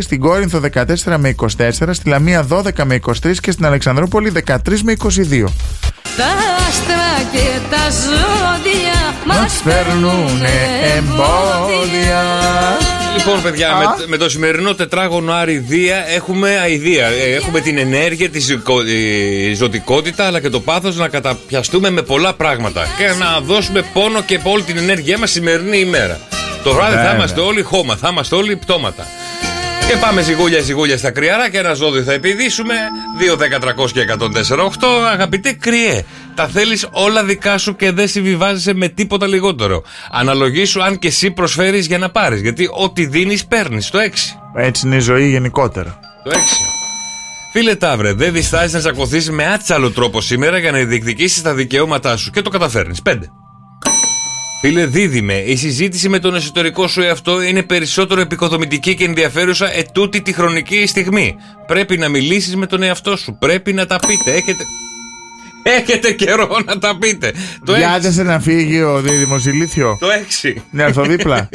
στην Κόρινθο 14 με 24, στη Λαμία 12 με 23 και στην Αλεξανδρούπολη 13 με 22. Τα άστρα και τα ζώδια Μας φέρνουνε εμπόδια. Λοιπόν, παιδιά, με, με το σημερινό τετράγωνο Άρη Δία έχουμε αηδία. Ε, Έχουμε την ενέργεια, τη ζυκο- η ζωτικότητα αλλά και το πάθος να καταπιαστούμε με πολλά πράγματα και να δώσουμε πόνο και όλη την ενέργειά μας σημερινή ημέρα. Το βράδυ θα Βέβαια. είμαστε όλοι χώμα, θα είμαστε όλοι πτώματα. Και πάμε ζυγούλια ζυγούλια στα κρυαρά και ένα ζώδιο θα επιδίσουμε. 2, 10, 300 και 104, 8. Αγαπητέ κρυέ, τα θέλεις όλα δικά σου και δεν συμβιβάζεσαι με τίποτα λιγότερο. Αναλογήσου αν και εσύ προσφέρεις για να πάρεις. Γιατί ό,τι δίνεις, παίρνεις. Το 6. Έτσι είναι η ζωή γενικότερα. Το 6. Φίλε Ταύρε, δεν διστάζεις να τσακωθεί με άτσαλο τρόπο σήμερα για να διεκδικήσεις τα δικαιώματά σου και το καταφέρνεις. 5. Φίλε Δίδυμε, η συζήτηση με τον εσωτερικό σου εαυτό είναι περισσότερο επικοδομητική και ενδιαφέρουσα ετούτη τη χρονική στιγμή. Πρέπει να μιλήσεις με τον εαυτό σου. Πρέπει να τα πείτε. Έχετε. Έχετε καιρό να τα πείτε. Το 6. Βιάζεσαι να φύγει ο δίδυμος ηλίθιο. Το 6. Να έρθω δίπλα.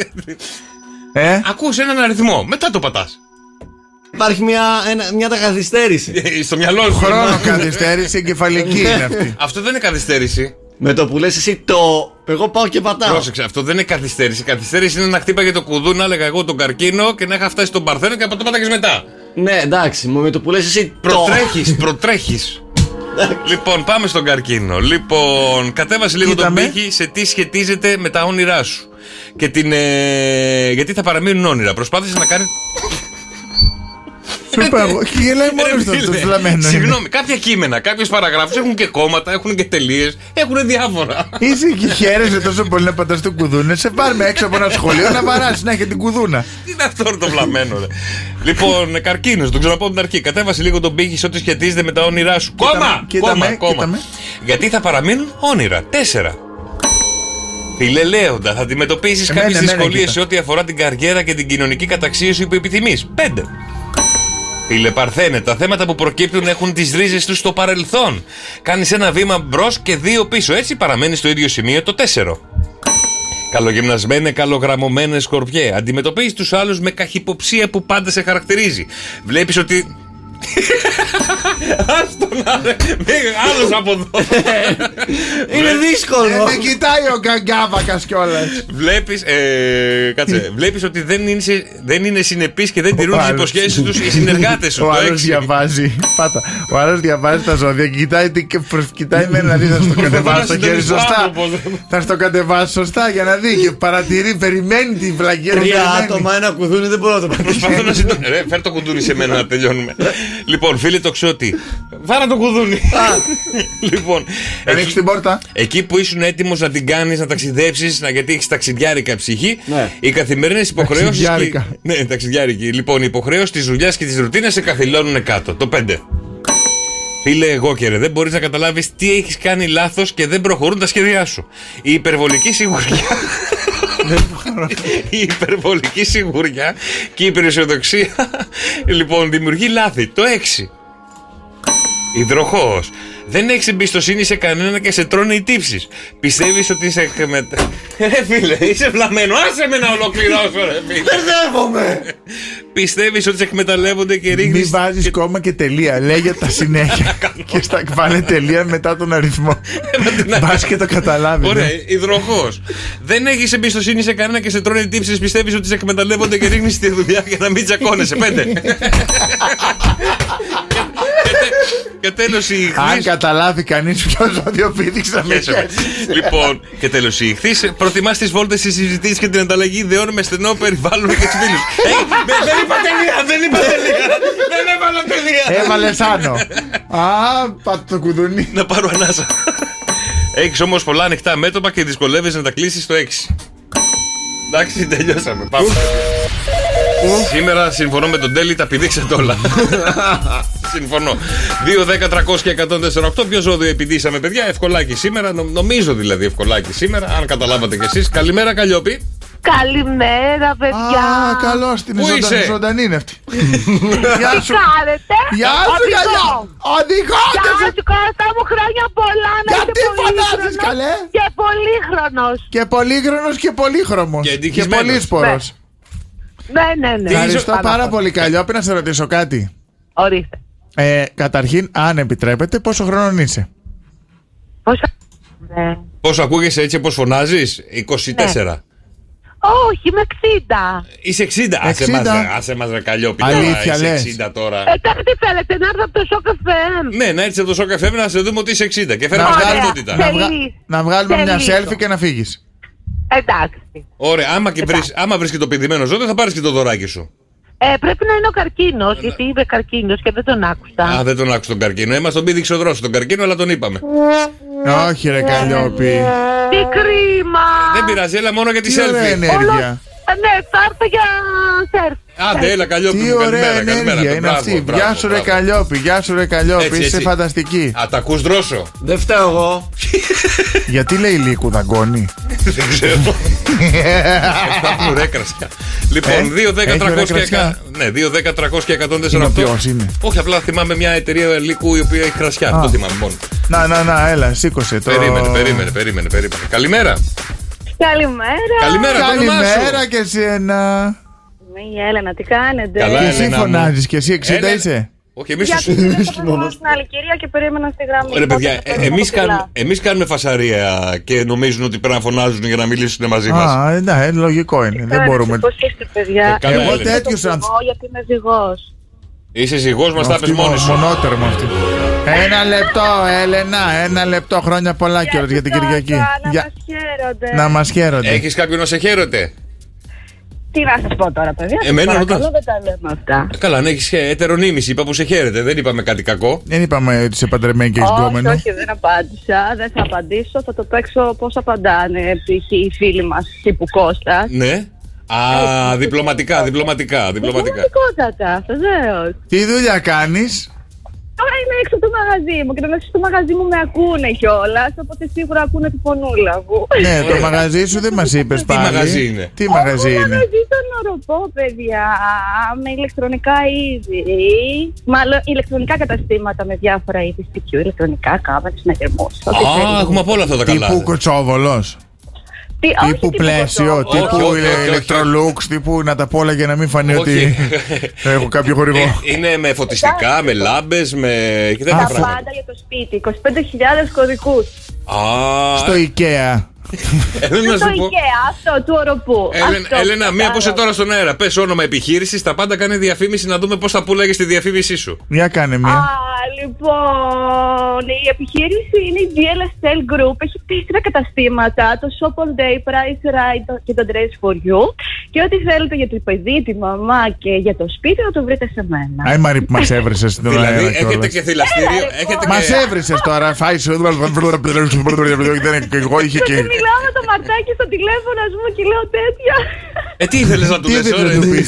[LAUGHS] ε, Ακούς έναν αριθμό. Μετά το πατάς. Υπάρχει μια, ένα, μια καθυστέρηση. Ε, Στο μυαλό σου. χρόνο καθυστέρηση εγκεφαλική είναι αυτή. Αυτό δεν είναι καθυστέρηση. Με το που λες εσύ το. Εγώ πάω και πατάω. Πρόσεξε, αυτό δεν είναι καθυστέρηση. Η καθυστέρηση είναι να χτύπαγε το κουδού, να έλεγα εγώ τον καρκίνο και να είχα φτάσει στον Παρθένο και από το πάταγες μετά. Ναι, εντάξει, με το που λες εσύ το. Προτρέχεις, προτρέχεις. λοιπόν, πάμε στον καρκίνο. Λοιπόν, κατέβασε λίγο Κοίτα τον με. πύχη σε τι σχετίζεται με τα όνειρά σου. Και την. ε, γιατί θα παραμείνουν όνειρα. Προσπάθησε να κάνει. Σου είπα εγώ. Και γελάει μόνο Ρε στο φίλε, το φλαμμένο. είναι. Συγγνώμη, κάποια κείμενα, κάποιες παραγράφους έχουν και κόμματα, έχουν και τελείες, έχουν διάφορα. Είσαι και χαίρεσαι τόσο πολύ να πατάς το κουδούνε. Σε πάρουμε έξω από ένα σχολείο να βαράσει να έχει την κουδούνα. Τι είναι αυτό ρε, το βλαμμένο, ρε. λοιπόν, καρκίνος, τον ξαναπώ από την αρχή. Κατέβασε λίγο τον πύχη σε ό,τι σχετίζεται με τα όνειρά σου. Κόμμα! κοίτα κόμμα, με, κόμμα. κοίτα με. Γιατί θα παραμείνουν όνειρα. Τέσσερα. Φίλε Λέοντα, θα αντιμετωπίσεις Εμένα, κάποιες εμένα, δυσκολίες κοίτα. σε ό,τι αφορά την καριέρα και την κοινωνική καταξίωση που επιθυμείς. Πέντε. Φίλε Παρθένε, τα θέματα που προκύπτουν έχουν τις ρίζες τους στο παρελθόν. Κάνεις ένα βήμα μπρος και δύο πίσω. Έτσι παραμένεις στο ίδιο σημείο το τέσσερο. Καλογυμνασμένε, καλογραμμωμένε σκορπιέ. Αντιμετωπίζεις τους άλλους με καχυποψία που πάντα σε χαρακτηρίζει. Βλέπεις ότι. Άστο να ρε. Άλλος από εδώ. Είναι δύσκολο. Ε, Με κοιτάει ο γκαγκάβακας κιόλας. Βλέπεις. Ε, κάτσε. Βλέπεις ότι δεν είναι, σε- δεν είναι συνεπεί και δεν τηρούν τι άλλος. υποσχέσεις τους οι συνεργάτες σου. Ο Το άλλος έξι. διαβάζει. Πάτα. Ο άλλος διαβάζει τα ζώδια και κοιτάει, τι- και προς- κοιτάει με να δει θα στο [LAUGHS] κατεβάσει το χέρι συντονιστώ σωστά. άνθρωπος. Θα στο κατεβάσει σωστά για να δει και παρατηρεί, περιμένει την βλαγία. Τρία άτομα, ένα κουδούνι δεν μπορώ να το πατήσω. Προσπαθώ να συντονίσω. Ρε, φέρ το κουδούνι σε μένα να τελειώνουμε. Λοιπόν, φίλε το ξότι. Βάρα το κουδούνι. λοιπόν, Ανοίξει εκεί, την πόρτα. εκεί που ήσουν έτοιμος να την κάνεις, να ταξιδέψεις, να, γιατί έχεις ταξιδιάρικα ψυχή, Ναι. οι καθημερινές υποχρεώσεις. Ταξιδιάρικα. Ναι, ταξιδιάρικη. Λοιπόν, οι υποχρεώσει της δουλειάς και της ρουτίνας σε καθυλώνουν κάτω. Το 5. Φίλε, εγώ και ρε, δεν μπορείς να καταλάβεις τι έχεις κάνει λάθος και δεν προχωρούν τα σχέδιά σου. Η υπερβολική σιγουριά. Η υπερβολική σιγουριά και η υπεραισιοδοξία λοιπόν δημιουργεί λάθη. Το 6. Υδροχός. Δεν έχεις εμπιστοσύνη σε κανένα και σε τρώνε οι τύψεις. Πιστεύεις ότι είσαι εκμετα... [LAUGHS] Ρε φίλε, είσαι βλαμμένο. Άσε με να ολοκληρώσω, ρε φίλε. Μπερδεύομαι. Πιστεύεις ότι σε εκμεταλλεύονται και ρίχνεις. Μην βάζεις κόμμα και τελεία. Λέγε τα συνέχεια. [LAUGHS] και στα βάλε τελεία μετά τον αριθμό. Μπα και το καταλάβεις. Ωραία, ναι. υδροχός. Δεν έχεις εμπιστοσύνη σε κανένα και σε τρώνε οι τύψεις. Πιστεύεις ότι σε εκμεταλλεύονται και ρίχνεις τη δουλειά για να μην τσακώνεσαι. Πέντε. [LAUGHS] και τέλος η Αν ηχθής- καταλάβει κανείς ποιος ζώδιο πήδηξε να με Χαίρεσαι. χέσει. λοιπόν, και τέλος η ηχθής προτιμάς τις βόλτες, τις συζητήσεις και την ανταλλαγή ιδεών με στενό περιβάλλον και τους φίλους. [LAUGHS] δεν είπα τελεία! Δεν είπα τελεία! Δεν έβαλα τελεία! Έβαλες άνω. [LAUGHS] Α, πάτε το κουδούνι. Να πάρω ανάσα. Έχεις όμως πολλά ανοιχτά μέτωπα και δυσκολεύεσαι να τα κλείσεις στο 6. Εντάξει, τελειώσαμε. Πάμε. Σήμερα συμφωνώ με τον Τέλη, τα πηδήξατε όλα. [LAUGHS] συμφωνώ. 2, 10, 300 και 148. Ποιο ζώδιο επιδίσαμε, παιδιά. Ευκολάκι σήμερα. Νο- νομίζω δηλαδή ευκολάκι σήμερα. Αν καταλάβατε κι εσείς. Καλημέρα, Καλλιόπη. Καλημέρα, παιδιά. Α, καλώς την Πού ζωντανή, είσαι; ζωντανή είναι αυτή. Γεια Τι σου. κάνετε, Γεια σου, Οδηγό. καλιά. Οδηγό, Γεια δεν σε- σου, Κώστα μου, χρόνια πολλά να Γιατί είσαι φωνάζεις, πολύχρονος καλέ; Και πολύχρονος. Και πολύχρονος και πολύχρωμος. Και Και εντυχισμένος. Πολύσπορος. Ναι, ναι, ναι. Ευχαριστώ Πάνω πάρα από- πολύ, Καλλιόπη, να σε ρωτήσω κάτι. Ορίστε. Ε, καταρχήν, αν επιτρέπετε, πόσο χρόνο είσαι; Πόσα... Ναι. Πόσο ακούγεσαι έτσι όπως φωνάζεις, 24. Όχι, είμαι 60. Είσαι 60. Άσε 60. μας, ρε, άσε μας ρε Καλλιόπη. τώρα, Αλήθεια, είσαι λες. 60 τώρα. Ε, τώρα τι θέλετε, να έρθω από το σοκ FM. Ναι, να έρθεις από το σοκ FM να σε δούμε ότι είσαι 60 και φέρνει Να την βγάλουμε- ταυτότητα. Να, Τελείς. βγα- να βγάλουμε μια Τελείς. selfie και να φύγεις. Εντάξει. Ωραία, άμα, και βρεις, άμα βρεις και το πηδημένο ζώδιο θα πάρεις και το δωράκι σου. Ε, πρέπει να είναι ο καρκίνος, γιατί είπε καρκίνος και δεν τον άκουσα. Α, δεν τον άκουσα τον καρκίνο. Έμα τον πήδηξε ο δρόσος τον καρκίνο, αλλά τον είπαμε. Όχι, ρε Καλλιόπη. Τι κρίμα! Δεν πειράζει, έλα μόνο για τη Τι ωραία selfie. ενέργεια. Ε, Ναι, θα έρθω για σερφ. Άντε, έλα, Καλλιόπη. Τι μου, ωραία καλημέρα, καλημέρα. ενέργεια είναι Μπράβο, αυτή. μπράβο, Γεια σου, ρε μπράβο. Καλλιόπη. Γεια σου, ρε Καλλιόπη. Έτσι, Είσαι έτσι. φανταστική. Α, τα ακούς δρόσο; Δεν φταίω εγώ. Γιατί λέει λύκου δαγκώνει. Δεν ξέρω. Αυτά ωραία κρασιά. Λοιπόν, 2, 10, Ε, έχει 300 ωραία και κρασιά. Ναι, 2, 10, 300 και 148. Είναι ποιος είναι; Όχι, απλά θυμάμαι μια εταιρεία λύκου η οποία έχει κρασιά. Το θυμάμαι μόνο. Να, να, να, έλα, σήκωσε το. Περίμενε, περίμενε, περίμενε, περίμενε. Καλημέρα. Καλημέρα. Καλημέρα, το όνομά σου. Καλημέρα και εσένα. Είμαι η Έλενα, τι κάνετε; Καλά, Και εσύ Έλενα μου. φωνάζει και εσύ 60 Έλενα. είσαι; Όχι, εμείς Γιατί τους- δεν θα πάω στην άλλη κυρία και περίμενα στη γραμμή. Ρε παιδιά, Οπότε ε, δεν εμείς, θέλω να κάνουμε, εμείς κάνουμε φασαρία και νομίζουν ότι πρέπει να φωνάζουν για να μιλήσουν μαζί μας. Α, ναι, λογικό είναι. Δεν Κάνετε, μπορούμε. Πώς είστε, παιδιά. Ε, καλά, Εγώ Έλενα. τέτοιους το άνθρω- Εγώ γιατί είμαι ζυγός. Είσαι ζυγός μας, τα Αυτή πες μόνη σου. Μονότερμο αυτή. Ένα λεπτό, Έλενα, ένα λεπτό. Χρόνια πολλά κιόλα για την Κυριακή. Να Για- μας χαίρονται. Να μας χαίρονται. Έχεις κάποιον να σε χαίρεται. Τι να σας πω τώρα, παιδιά. σας Εμένα παρακαλώ, ρωτάς. δεν τα λέμε αυτά. Ε, Καλά, αν έχεις ετερονίμηση, είπα που σε χαίρεται. Δεν είπαμε κάτι κακό. Δεν είπαμε ότι είσαι παντρεμένη και έχεις Όχι, γκόμενο. όχι, δεν απάντησα. Δεν θα απαντήσω. Θα το παίξω πώς απαντάνε π.χ. οι φίλοι μας τύπου Κώστας. Ναι. Α, διπλωματικά, διπλωματικά, διπλωματικά. Διπλωματικότατα, βεβαίως. Τι δουλειά κάνεις; Τώρα είμαι έξω από το μαγαζί μου και το μέσα στο μαγαζί μου με ακούνε κιόλας. Οπότε σίγουρα ακούνε τη φωνούλα μου. Ναι, το μαγαζί σου δεν μας είπες πάλι. μαγαζί είναι; Τι μαγαζί Το είναι; μαγαζί στον οροπό, παιδιά. Με ηλεκτρονικά είδη. Μάλλον ηλεκτρονικά καταστήματα με διάφορα είδη στοιχείου. Ηλεκτρονικά, κάμερες, συναγερμού. Α, έχουμε από όλα αυτά τα καλά. Τύπου κοτσόβολο. Τύπου πλαίσιο, Όχι, τύπου όχι, όχι, όχι. ηλεκτρολούξ, τύπου να τα πω όλα για να μην φανεί ότι Όχι. έχω κάποιο χορηγό. Ε, Είναι με φωτιστικά, με λάμπες, με. και τέτοια Τα πράγματα. πάντα για το σπίτι. 25.000 κωδικού. Α, Στο IKEA. Έλενα, να Στο σου πω. IKEA, αυτό του οροπού. Έλενα, Αυτό, Έλενα, μία που είσαι κατάλαβα. τώρα στον αέρα. Πες όνομα επιχείρησης, τα πάντα κάνει διαφήμιση να δούμε πώς θα πουλάγε τη διαφήμιση σου. Για κάνε Α, μία. λοιπόν, η επιχείρηση είναι η DLSL Group. Έχει τέσσερα καταστήματα, το Shop All Day, Price Right και το Dress for You. Και ό,τι θέλετε για το παιδί, τη μαμά και για το σπίτι, θα το βρείτε σε μένα. Άι Μαρή που μας έβρισες στην Δηλαδή, αέρα έχετε κιόλας. και θηλαστήριο. Έλα, ρε, Έχετε Μα και. έβρισες τώρα, φάει σου. [LAUGHS] Δεν Εγώ είχε Και και. Μιλάω με το μαρτάκι στο τηλέφωνο, ας πούμε, και λέω τέτοια. Ε, τι ήθελες να του Τι λες, ήθελες να του πεις;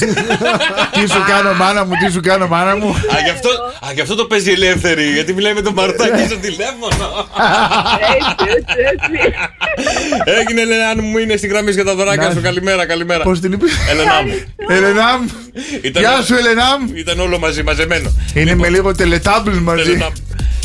Τι σου κάνω μάνα μου, τι σου κάνω μάνα μου; Α, γι' αυτό, α, γι' αυτό το παίζει ελεύθερη, γιατί μιλάει με το μαρτάκι στο τηλέφωνο. Έτσι, έτσι, έτσι. Έγινε, Ελένα μου, είναι στη γραμμή για τα δωράκια Να- σου. Καλημέρα, καλημέρα. Πώς την είπες; Ελένα μου. Ελενά μου. Ήταν- Γεια σου, Ελενά μου. Ήταν όλο μαζί, μαζεμένο. Είναι με λίγο τελετάμπλ μαζί. Ελένα-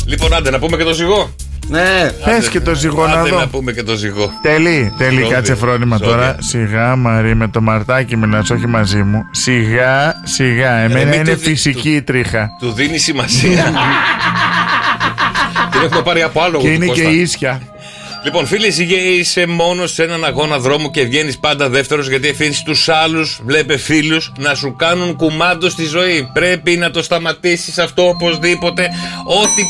Λοιπόν, άντε να πούμε και το ζυγό. Ναι. Πες και το ζυγό να Άντε να δω. πούμε και το ζυγό. Τέλει, τέλει, Ζώδιο. κάτσε φρόνημα Ζώδιο. τώρα. Σιγά, Μαρή, με το μαρτάκι μιλάς, όχι μαζί μου. Σιγά, σιγά. Εμένα μην είναι το δι- φυσική η τρίχα. Του δίνει σημασία. Την έχουμε πάρει από άλλο Και του είναι και Κώστα. ίσια. Λοιπόν, φίλε, εσύ είσαι μόνος σε έναν αγώνα δρόμου και βγαίνεις πάντα δεύτερος γιατί αφήνεις τους άλλους, βλέπε φίλους, να σου κάνουν κουμάντο στη ζωή. Πρέπει να το σταματήσεις αυτό οπωσδήποτε. Ό,τι.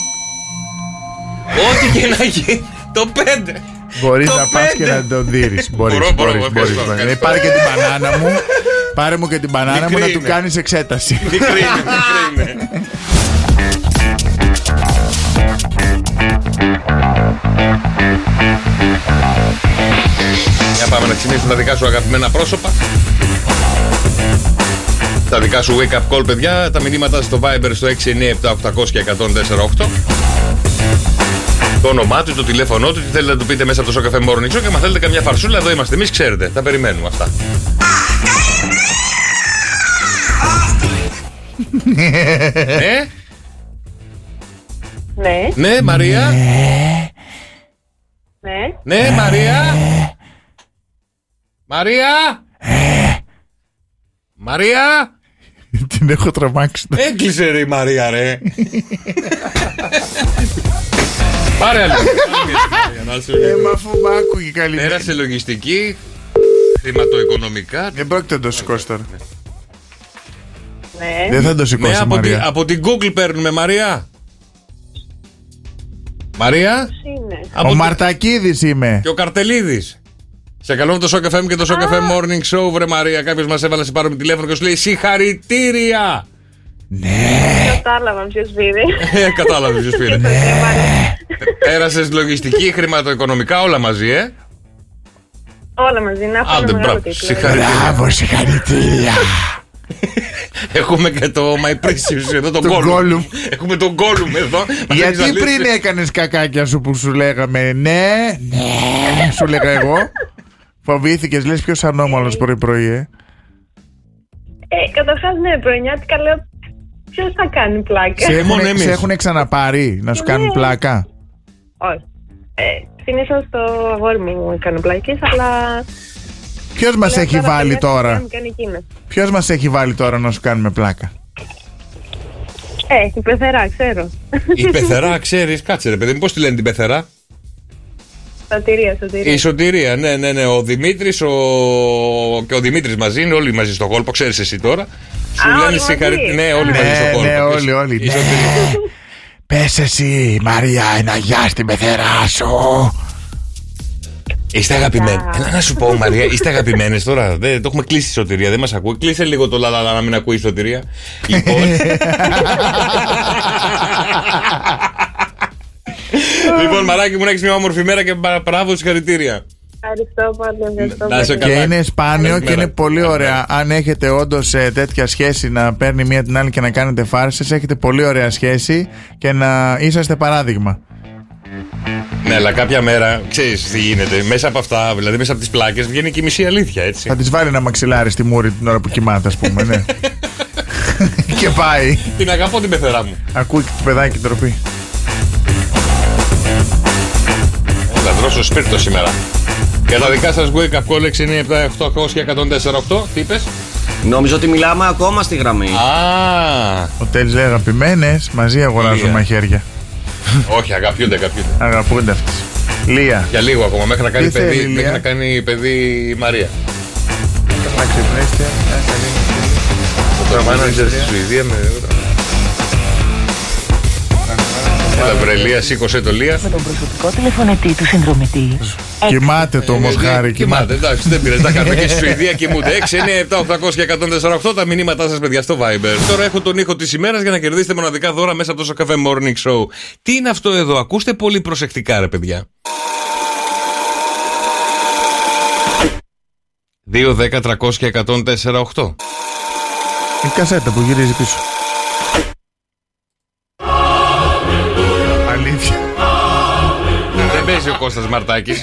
Ό,τι και να γίνει. Το πέντε. Μπορείς Το να πας και πέντε. να τον δει. Μπορείς, Μπορώ, μπορώ, μπορείς. ευχαριστώ, ευχαριστώ. Πάρε και την μπανάνα μου. Πάρε μου και την μπανάνα μου Μικρή να του είναι. κάνεις εξέταση. Μικρή είναι, μικρή είναι. Oh, Για πάμε να ξυπνήσουμε τα δικά σου αγαπημένα πρόσωπα. Τα δικά σου wake up call, παιδιά. Τα μηνύματα στο Viber στο 697 και 1048. Το όνομά του, το τηλέφωνό του, τι θέλετε να του πείτε μέσα από το Σοκαφέ Morning Show και μα θέλετε καμιά φαρσούλα, εδώ είμαστε. Εμείς ξέρετε, τα περιμένουμε αυτά. ε, Ναι, ναι, Μαρία. ναι. Ναι, Μαρία. Μαρία. Μαρία. Την έχω τρομάξει. Έκλεισε ρε η Μαρία ρε. [LAUGHS] Πάρε άλλη. Ε, μα αφού μ' άκουγε καλή. Πέρασε λογιστική, χρηματοοικονομικά. Δεν πρόκειται να το σηκώσει τώρα. ναι. Δεν θα το Ναι, σηκώσει από, τη- Μαρία. από την Google παίρνουμε Μαρία. Μαρία. Είναι; Από Ο τη- Μαρτακίδης είμαι. Και ο Καρτελίδης. Σε καλούμε το Shock FM και το Shock FM Morning Show, βρε Μαρία. Κάποιος μας έβαλε σε πάρουμε τηλέφωνο και σου λέει συγχαρητήρια. Κατάλαβα ποιος πήρε. Ε, κατάλαβες ποιος πήρε. Πέρασες λογιστική, χρηματοοικονομικά, όλα μαζί, ε; Όλα μαζί, να Άντε, έχουμε μεγάλο μπράβο. τίτλο. Συγχαρητήρια. Μπράβο, συγχαρητήρια. [LAUGHS] Έχουμε και το My Precious εδώ, τον Τον Gollum. Gollum. Έχουμε τον Gollum εδώ. Μας έχεις Γιατί ζαλίσει. πριν έκανες κακάκια σου που σου λέγαμε ναι, ναι, σου λέγα εγώ. Φοβήθηκες, λες ποιος ανώμαλος πρωί-πρωί, ε; Ε, Καταρχάς, ναι, πρωινιάτικα λέω. Ποιος θα κάνει πλάκα; Σε μόνο έχουν, εμείς. σε έχουν ξαναπάρει να σου κάνουν Ναι. πλάκα; Όχι. Ε, Συνήθως το αγόρι μου έκανε πλάκε, αλλά. Ποιος μας λέω έχει τώρα, βάλει παιδιά, τώρα, Μου κάνει εκείνο. Ποιος μας έχει βάλει τώρα να σου κάνουμε πλάκα; Ε, η πεθερά, ξέρω. Η πεθερά, ξέρεις, κάτσε ρε παιδί, πώς τη λένε την πεθερά; Σωτηρία, σωτηρία. Η σωτηρία, ναι, ναι, ναι. Ο Δημήτρης ο... και ο Δημήτρης μαζί είναι, όλοι μαζί στο κόλπο, ξέρεις εσύ τώρα. Σου Α, λένε όλοι μαζί. συγχαρητήρια. Ναι, όλοι Ναι, μαζί στο κόλπο. ναι, Και όλοι, η- όλοι, η ναι. σωτηρία. Πες εσύ, Μαρία, ένα γεια στην πεθερά σου. Είστε αγαπημένοι. Έλα να σου πω, Μαρία, είστε αγαπημένες τώρα. Δεν, το έχουμε κλείσει η σωτηρία, δεν μας ακούει. Κλείσε λίγο το λαλαλα να μην ακούει η σωτηρία. Λοιπόν. [LAUGHS] λοιπόν, μαράκι μου, να έχεις μια όμορφη μέρα και μπα- μπράβο, συγχαρητήρια. Ευχαριστώ πολύ. Ευχαριστώ Να είσαι πολύ. καλά. Και είναι σπάνιο και Καλημέρα. είναι πολύ Καλημέρα. ωραία. Αν έχετε όντως τέτοια σχέση να παίρνει μία την άλλη και να κάνετε φάρσες έχετε πολύ ωραία σχέση και να είσαστε παράδειγμα. Ναι, αλλά κάποια μέρα ξέρεις τι γίνεται. Μέσα από αυτά, δηλαδή μέσα από τις πλάκες, βγαίνει και η μισή αλήθεια, έτσι. Θα τη βάλει ένα μαξιλάρι στη μούρη την ώρα που κοιμάται, ας πούμε, ναι. [LAUGHS] και πάει. Την αγαπώ την πεθερά μου. Ακούει και το παιδάκι τροπή. Θα δρώσω σπίρτο σήμερα. Για τα δικά σας wake up call 697 800 και 148. Τι είπες; Νόμιζα ότι μιλάμε ακόμα στη γραμμή. Α, Ο Τέλης λέει αγαπημένες, μαζί αγοράζουν Λία. μαχαίρια. όχι, αγαπιούνται, αγαπιούνται. Αγαπούνται αυτές. Λία. Για λίγο ακόμα, μέχρι να κάνει Τι θέλει, παιδί, Λία; μέχρι να κάνει παιδί η Μαρία. Να ξυπνήσετε. Το μάνατζερ στη Σουηδία με. Έλα, βρε, Λία, σήκωσε το Λία. με τον προσωπικό τηλεφωνητή του συνδρομητή. Κοιμάται το όμως Ε, χάρη. Κοιμάται, εντάξει, δεν πειράζει. Τα κάνουμε και στη [LAUGHS] Σουηδία κοιμούνται. 6, 9, 7, 800 και 148 τα μηνύματά σας, παιδιά, στο Viber. Τώρα έχω τον ήχο της ημέρας για να κερδίσετε μοναδικά δώρα μέσα από το καφέ Morning Show. Τι είναι αυτό εδώ, ακούστε πολύ προσεκτικά, ρε παιδιά. 2, 10, 300 και 148. Η κασέτα που γυρίζει πίσω. Παίζει ο Κώστας Μαρτάκης.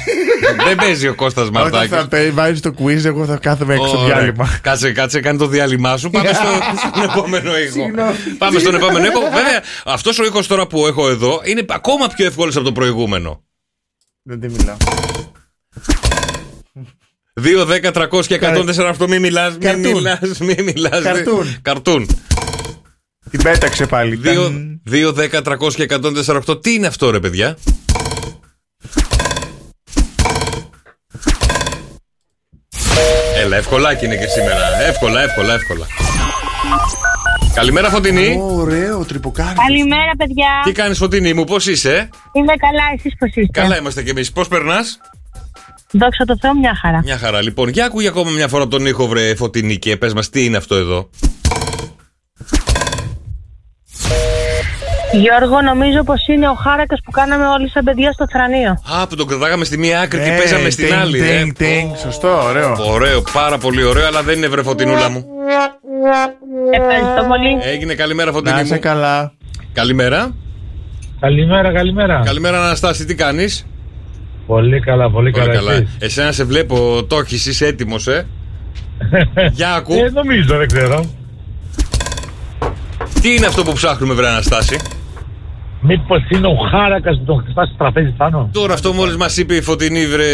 Δεν παίζει ο Κώστας Όταν Μαρτάκης. θα πέ- βάζεις το quiz, εγώ θα κάθομαι έξω Ωραία. διάλειμμα. Κάτσε, κάτσε, κάνει το διάλειμμά σου. Πάμε στο, [LAUGHS] στον επόμενο ήχο. Πάμε στον επόμενο ήχο. Βέβαια, αυτός ο ήχος τώρα που έχω εδώ είναι ακόμα πιο εύκολος από το προηγούμενο. Δεν τη μιλάω. 2, 10, 300 και 148. Μη μιλάς, μη Καρτούν. μιλάς, μη μιλάς. Καρτούν. Καρτούν. Την πέταξε πάλι. 2, Ταν. 2, 10, 300 και 148. Τι είναι αυτό, ρε παιδιά; Έλα, ευκολάκι είναι και σήμερα. Εύκολα, εύκολα, εύκολα. Καλημέρα, Φωτεινή. Ωραίο, τρυποκάρι. Καλημέρα, παιδιά. Τι κάνεις, Φωτεινή μου, πώς είσαι; Είμαι καλά, εσείς πώς είστε; Καλά είμαστε κι εμείς. Πώς περνάς; Δόξα τω Θεώ, μια χαρά. Μια χαρά. Λοιπόν, για ακούγε ακόμα μια φορά τον ήχο, βρε Φωτεινή, και πες μας τι είναι αυτό εδώ; Γιώργο, νομίζω πως είναι ο χάρακας που κάναμε όλοι σαν παιδιά στο θρανείο. Α, που τον κρατάγαμε στη μία άκρη και Ε, παίζαμε στην τινγκ, άλλη. τινγκ, ε. τινγκ. Σωστό, ωραίο. Ωραίο, πάρα πολύ ωραίο, αλλά δεν είναι βρεφωτινούλα μου. Ευχαριστώ πολύ. Έγινε καλημέρα, Φωτεινή Να είσαι μου. καλά. Καλημέρα. Καλημέρα, καλημέρα. Καλημέρα, Αναστάση, τι κάνεις; Πολύ καλά, πολύ, Πολύ καλά. καλά. εσείς. Εσένα σε βλέπω, το έχεις, είσαι έτοιμος, ε; [LAUGHS] Για ακού. Ε, νομίζω, δεν ξέρω. Τι είναι αυτό που ψάχνουμε, βρε Αναστάση; Μήπως είναι ο χάρακας που τον χτυπά στο τραπέζι πάνω; Τώρα αυτό μόλις μας είπε η φωτεινή, βρε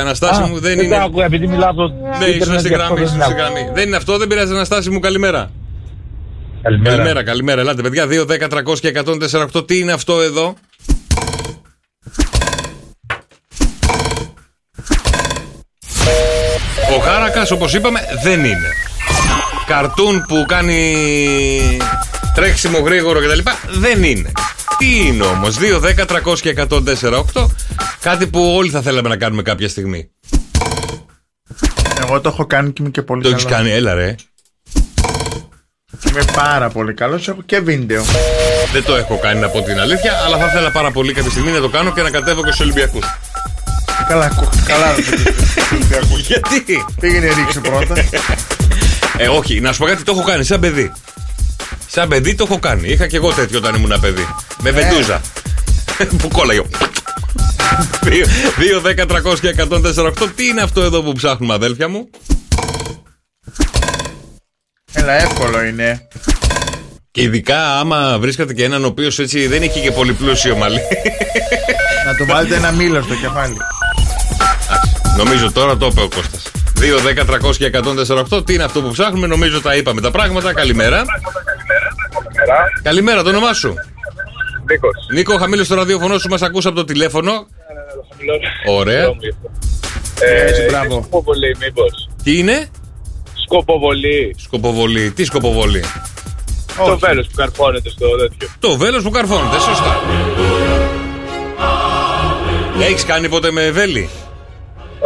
Αναστάση Α, μου, δεν δεν είναι. το άκουγα, επειδή μιλάω από το Ναι, ήσουν ίντερνετ στην γι' αυτό γραμμή, δεν ήσουν στην άκουγα. γραμμή. Δεν είναι αυτό, δεν πειράζει, Αναστάση μου, καλημέρα. Καλημέρα. Καλημέρα, καλημέρα. Ελάτε, παιδιά. 2, 10, 300 και 148. Τι είναι αυτό εδώ; Ο Χάρακας, όπως είπαμε, δεν είναι. Καρτούν που κάνει τρέξιμο γρήγορο κτλ. Δεν είναι. Τι είναι όμως, 2, 10, 300 και 148. Κάτι που όλοι θα θέλαμε να κάνουμε κάποια στιγμή. Εγώ το έχω κάνει και είμαι και πολύ Το καλός. έχει κάνει, έλα ρε. Είμαι πάρα πολύ καλός. Έχω και βίντεο. Δεν το έχω κάνει να πω την αλήθεια, αλλά θα ήθελα πάρα πολύ κάποια στιγμή να το κάνω και να κατέβω και στους Ολυμπιακούς. Καλά, κο- καλά. δεν το Γιατί; Πήγαινε ρίξε πρώτα. Ε, όχι, να σου πω κάτι, το έχω κάνει σαν παιδί. Σαν παιδί το έχω κάνει. Είχα και εγώ τέτοιο όταν ήμουν παιδί. Με βεντούζα. [LAUGHS] που κόλλαγε. 2, 10, 300 και 148. Τι είναι αυτό εδώ που ψάχνουμε, αδέλφια μου; Έλα, εύκολο είναι. Και ειδικά άμα βρίσκατε και έναν ο οποίος έτσι δεν έχει και πολύ πλούσιο μαλλί. Να του βάλετε ένα μήλο στο κεφάλι. Νομίζω τώρα το είπε ο Κώστας 2, 10, 300 και 148. Τι είναι αυτό που ψάχνουμε, νομίζω τα είπαμε τα πράγματα. Καλημέρα. Καλημέρα, το όνομά σου; Νίκος. Νίκο, χαμήλωσε το ραδιοφωνό σου, μας ακούς από το τηλέφωνο. Ωραία. Ε, Έτσι, είναι μπράβο. Σκοποβολή, μήπως; Τι είναι; Σκοποβολή. Σκοποβολή. Τι σκοποβολή. Το βέλος που καρφώνεται στο τέτοιο. Το βέλος που καρφώνεται, σωστά. Έχεις κάνει ποτέ με βέλη;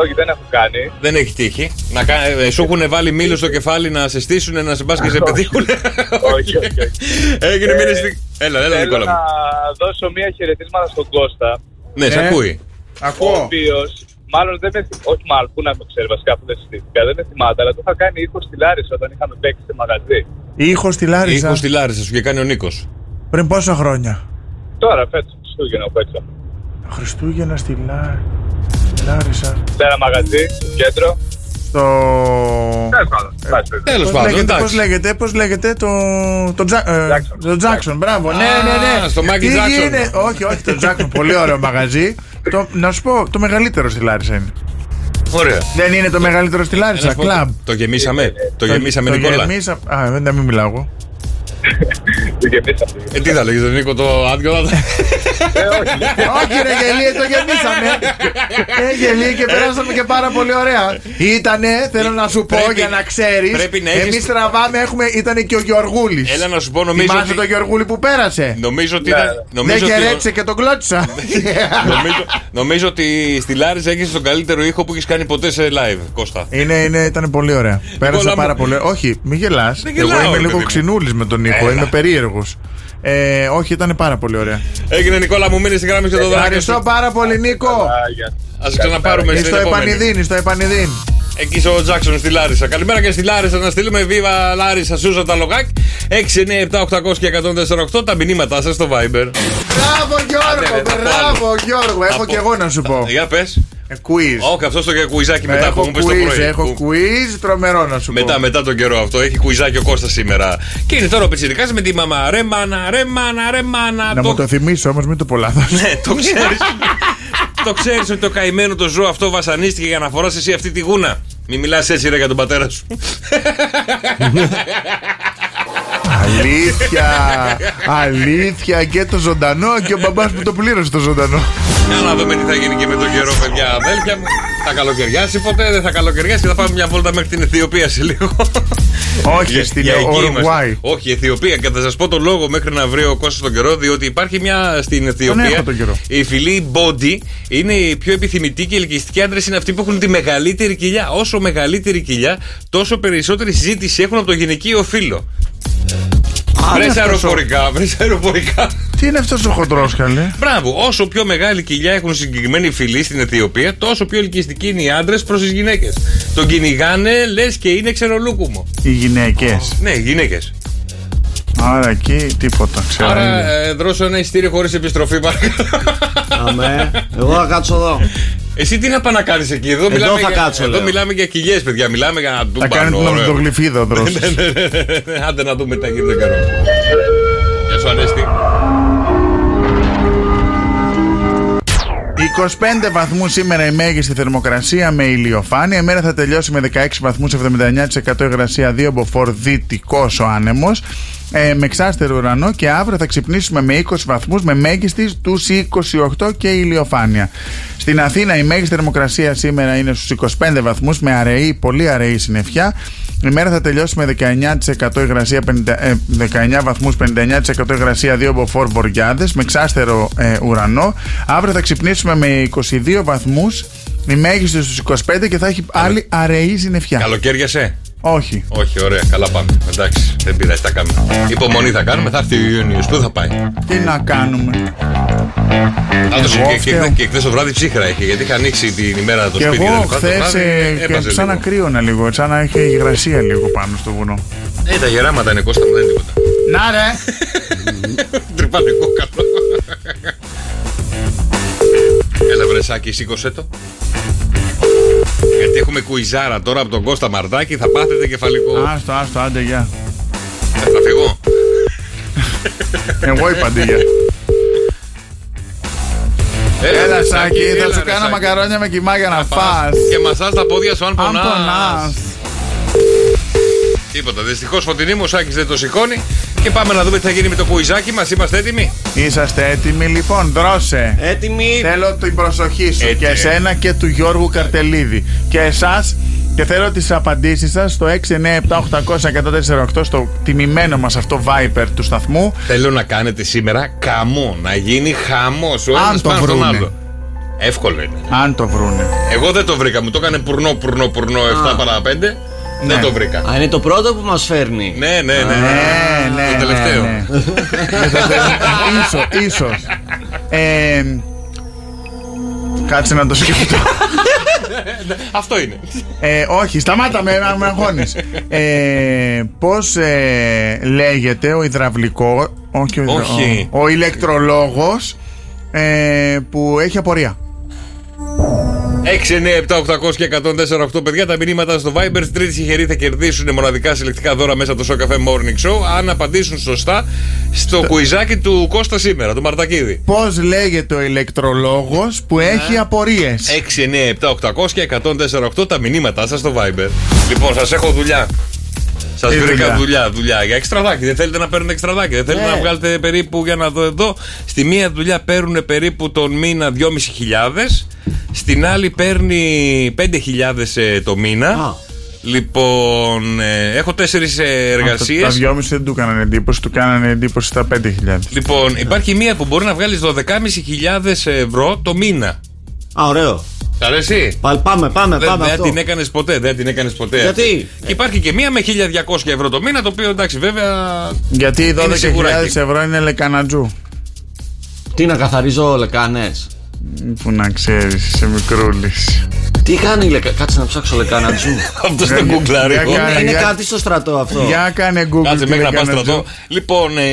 Όχι, δεν έχω κάνει. Δεν έχει τύχει. Να κα... ε, σου έχουν βάλει μήλο στο κεφάλι να σε στήσουν, να σε πας και σε πετύχουν. [LAUGHS] όχι, όχι, όχι. [LAUGHS] Έγινε Ε, μήνυ στη... Έλα, έλα, Θέλω Νικόλα. να μου. δώσω μία χαιρετίσματα στον Κώστα. Ναι, σε Ναι. ακούει. Ο Ακούω. οποίος, μάλλον δεν με θυμάται. Όχι, μάλλον, πού να το ξέρει, βασικά που δεν συστήθηκα. Δεν με θυμάται, αλλά το είχα κάνει ήχο στη Λάρισα όταν είχαμε παίξει σε μαγαζί. Ήχο στη Λάρισα. Ήχο στη Λάρισα σου και κάνει ο Νίκος. Πριν πόσα χρόνια; Τώρα, φέτος, Χριστούγεννα που παίξαμε. Χριστούγεννα στη Λά... Λάρισα. Σε ένα μαγαζί, στο κέντρο. Το. Τέλος πάντων. εντάξει, Τέλος Πώς πάντων, λέγεται, εντάξει. πώς λέγεται, πώς λέγεται το. Το, Τζα... ε, Jackson. το Jackson, μπράβο. Ναι, ναι, ναι. στο Michael Τι Jackson. γίνεται- Όχι, όχι, το Jackson, πολύ ωραίο μαγαζί. το, να σου πω, το μεγαλύτερο στη Λάρισα είναι. Ωραία. Δεν είναι το μεγαλύτερο στη Να Λάρισα, σου πω, κλαμπ. Το γεμίσαμε. Το γεμίσαμε, το Νικόλα. γεμίσα- Α, δεν να μην μιλάω εγώ. Το γεμίσαμε. Ε, τι θα λέγεις τον Νίκο, το άδειο θα Όχι, ρε γελίες, το γεμίσαμε. Ε, γελίες και περάσαμε και πάρα πολύ ωραία. Ήτανε, θέλω να σου πω Πρέπει- για να ξέρεις. πρέπει να έχεις- Εμείς τραβάμε, έχουμε, ήταν και ο Γιωργούλης. Έλα να σου πω, νομίζω Θυμάσαι ότι- τον Γιωργούλη που πέρασε; Νομίζω ότι Ναι, ήταν. ναι. Νομίζω Δεν ότι- χαιρέτησε και τον κλώτσα. νομίζω, νομίζω ότι στη Λάρισα έχεις τον καλύτερο ήχο που έχεις κάνει ποτέ σε live, Κώστα. Είναι, είναι, ήταν πολύ ωραία. Πέρασα μου- πάρα πολύ. Όχι, μην γελάς. Δεν Εγώ γελάω, είμαι ρε λίγο παιδί μου. ξινούλης με τον ήχο. Έλα. Είμαι περίεργος. Ε, όχι, ήταν πάρα πολύ ωραία. Έγινε Νικόλα μου, μείνεις στη γράμμη και το δράκι Ευχαριστώ σου. πάρα πολύ, Νίκο. Άγια. Α ξαναπάρουμε στην Στο επόμενη. επανειδήν, στο επανειδήν. Εκεί στο Τζάξον στη Λάρισα. Καλημέρα και στη Λάρισα. Να στείλουμε βίβα Λάρισα Σούζα τα λογάκ. 6, 9, 7, 800 και 148 τα μηνύματά σας στο Viber. Μπράβο Γιώργο, Άντε, ρε, θα πω μπράβο άλλο. Γιώργο. Θα Έχω πω. και εγώ να σου πω. Για πες. Ε, Quiz. Όχι, αυτό το και κουιζάκι μετά που Έχω μου πες το quiz, πρωί. έχω Που- quiz, τρομερό να σου πω. Μετά, μετά τον καιρό αυτό. Έχει κουιζάκι ο Κώστας σήμερα. Και είναι τώρα ο Πιτσιρικάς με τη μαμά. Ρε μάνα, ρε μάνα, ρε μάνα. Να Το- μου το θυμίσει όμως, μην το πολλάθω. Ναι, το ξέρεις. [LAUGHS] το ξέρεις ότι το καημένο το ζώο αυτό βασανίστηκε για να φοράς εσύ αυτή τη γούνα. Μην μιλάς έτσι ρε για τον πατέρα σου. Αλήθεια! Αλήθεια και το ζωντανό και ο μπαμπάς που το πλήρωσε το ζωντανό. Για να δούμε τι θα γίνει και με τον καιρό, παιδιά. Αδέλφια μου. Θα καλοκαιριάσει ποτέ, δεν θα καλοκαιριάσει και θα πάμε μια βόλτα μέχρι την Αιθιοπία σε λίγο. Όχι, Για- στην για εκεί είμαστε. Ουρουγουάη. Όχι, η Αιθιοπία. Και θα σας πω τον λόγο μέχρι να βρει ο Κώστας τον καιρό, διότι υπάρχει μια στην Αιθιοπία. έχω τον καιρό. Η φυλή Body είναι η πιο επιθυμητή και ελκυστική άντρες είναι αυτοί που έχουν τη μεγαλύτερη κοιλιά. Όσο μεγαλύτερη κοιλιά, τόσο περισσότερη συζήτηση έχουν από το γυναικείο φύλλο. είναι Βρες αυτός ο- αεροπορικά, βρες αεροπορικά. Τι είναι αυτός ο χοντρός, καλέ; Μπράβο, όσο πιο μεγάλη κοιλιά έχουν συγκεκριμένοι φίλοι στην Αιθιοπία, τόσο πιο ελκυστικοί είναι οι άντρες προς τις γυναίκες. Τον κυνηγάνε, λες και είναι ξερολούκουμο. Οι γυναίκες. Ναι, γυναίκες. Άρα εκεί τίποτα, ξέρω. Άρα ε, δώσω ένα ειστήριο χωρίς επιστροφή, παρακαλώ. Αμέ. Εγώ θα κάτσω εδώ. Εσύ τι να πάει να κάνεις εκεί, εδώ, Εδώ μιλάμε, θα για, κάτσω, εδώ λέω. μιλάμε για κοιλιές, παιδιά. Μιλάμε για Θα κάνει ντούμπανο. τον ωραίο. οδοντογλυφίδο δρόσο. [LAUGHS] Ναι, ναι, ναι, ναι. Άντε να δούμε τι θα γίνει τον καιρό. Γεια σου, Ανέστη. 25 βαθμούς σήμερα η μέγιστη θερμοκρασία με ηλιοφάνεια. Η μέρα θα τελειώσει με 16 βαθμούς, 79% υγρασία, 2 μποφόρ δυτικός ο άνεμος. Ε, με εξάστερο ουρανό και αύριο θα ξυπνήσουμε με 20 βαθμούς με μέγιστης τους 28 και ηλιοφάνεια. Στην Αθήνα η μέγιστη θερμοκρασία σήμερα είναι στους 25 βαθμούς με αραιή, πολύ αραιή συννεφιά. Η μέρα θα τελειώσει με 19% υγρασία, 50, ε, 19 βαθμούς, 59% υγρασία, 2 μποφόρ βοριάδες με εξάστερο ε, ουρανό. Αύριο θα ξυπνήσουμε με 22 βαθμούς, η μέγιστη στους 25 και θα έχει άλλη αραιή συννεφιά. Καλοκαίριασε. Όχι. Όχι, ωραία, καλά πάμε. Εντάξει, δεν πειράζει, τα κάνουμε. Υπομονή θα κάνουμε, θα έρθει ο Ιούνιο. Πού θα πάει; Τι να κάνουμε; Άντω Εγώ και, και, φταίω. και χθες το βράδυ ψύχρα είχε, γιατί είχα ανοίξει την ημέρα το Και σπίτι. εγώ δεν είπα, το χθες βράδυ έπαζε σαν να λίγο. κρύωνα λίγο, σαν να έχει υγρασία λίγο πάνω στο βουνό. Ε, τα γεράματα είναι κόστα μου, δεν είναι τίποτα. Να ρε! [LAUGHS] Τρυπάνε κόκαλο. Έλα βρεσάκι, σήκωσέ το. Γιατί έχουμε κουιζάρα τώρα από τον Κώστα Μαρτάκη, θα πάθετε κεφαλικό. Άστο, άστο, άντε γεια. Θα φύγω. Εγώ είπα αντί γεια. Έλα, Σάκη, θα έλα, σου ρε, κάνω Σάκη. μακαρόνια με κοιμά για να Πας φας. Και μασάς τα πόδια σου αν Αν πονάς. πονάς. Τίποτα. Δυστυχώς φωτεινή μου ο Σάκης δεν το σηκώνει. Και πάμε να δούμε τι θα γίνει με το κουιζάκι μας. Είμαστε έτοιμοι; Είσαστε έτοιμοι λοιπόν, δρώσε. Έτοιμοι. Θέλω την προσοχή σου Έτοιμοι. και εσένα και του Γιώργου Καρτελίδη. Και εσάς και θέλω τις απαντήσεις σας στο 697-800-1048 στο τιμημένο μας αυτό Viper του σταθμού. Θέλω να κάνετε σήμερα καμό. Να γίνει χαμός. Ο Αν ένας το πάνω στον βρούνε. άλλο. Εύκολο είναι. Αν το βρούνε. Εγώ δεν το βρήκα. Μου το έκανε πουρνό, πουρνό, πουρνό 7 παρά 5. Ναι. Δεν το βρήκα. Α, είναι το πρώτο που μας φέρνει. Ναι, ναι, ναι. Ναι, ναι, Το τελευταίο. ναι, ναι. ίσως, ίσως. Ε, κάτσε να το σκεφτώ. Αυτό είναι. Ε, όχι, σταμάτα με, με αγχώνεις. Ε, πώς ε, λέγεται ο υδραυλικό, όχι ο, υδρα- Όχι. ο, ο ηλεκτρολόγος ε, που έχει απορία; 6, 9, 7, 800 και 104, 8 παιδιά. Τα μηνύματα στο Viber στην τρίτη συγχερή θα κερδίσουν μοναδικά συλλεκτικά δώρα μέσα από το Show Cafe Morning Show. Αν απαντήσουν σωστά στο κουιζάκι του Κώστα σήμερα, του Μαρτακίδη. Πώς λέγεται ο ηλεκτρολόγος που έχει απορίες; 6, 9, 7, 800 και 104, 8 τα μηνύματά σας στο Viber. Λοιπόν, σας έχω δουλειά. Σας Τι βρήκα δουλειά; δουλειά, δουλειά για εξτραδάκι. Δεν θέλετε να παίρνετε εξτραδάκι. Δεν θέλετε Ναι. να βγάλετε περίπου για να δω εδώ. Στη μία δουλειά παίρνουν περίπου τον μήνα 2.500. Στην άλλη παίρνει 5.000 ε, το μήνα. Α. Λοιπόν, ε, έχω τέσσερις εργασίες. Τα δυόμιση δεν του κάνανε εντύπωση, του κάνανε εντύπωση στα 5.000. Λοιπόν, υπάρχει μία που μπορεί να βγάλεις 12.500 ευρώ το μήνα. Α, ωραίο. Σ' αρέσει; Πάλι πάμε, πάμε, Δεν, πάμε δεν αυτό. την έκανες ποτέ, δεν την έκανες ποτέ. Γιατί; Και υπάρχει και μία με 1200 ευρώ το μήνα, το οποίο εντάξει, βέβαια. Γιατί οι Είναι 12.000 σιγουράκι. ευρώ είναι λεκανατζού. Τι να καθαρίζω λεκάνες; Που να ξέρεις, είσαι μικρούλης. Τι κάνει η λεκα... Κάτσε να ψάξω λεκάνατζού. [LAUGHS] Αυτός στο Για- Google για εγώ. κάνε. είναι για- κάτι στο στρατό αυτό. Για κάνε Google Κάτσε τι μέχρι να πας λεκανατζού. στρατό. Λοιπόν, ε,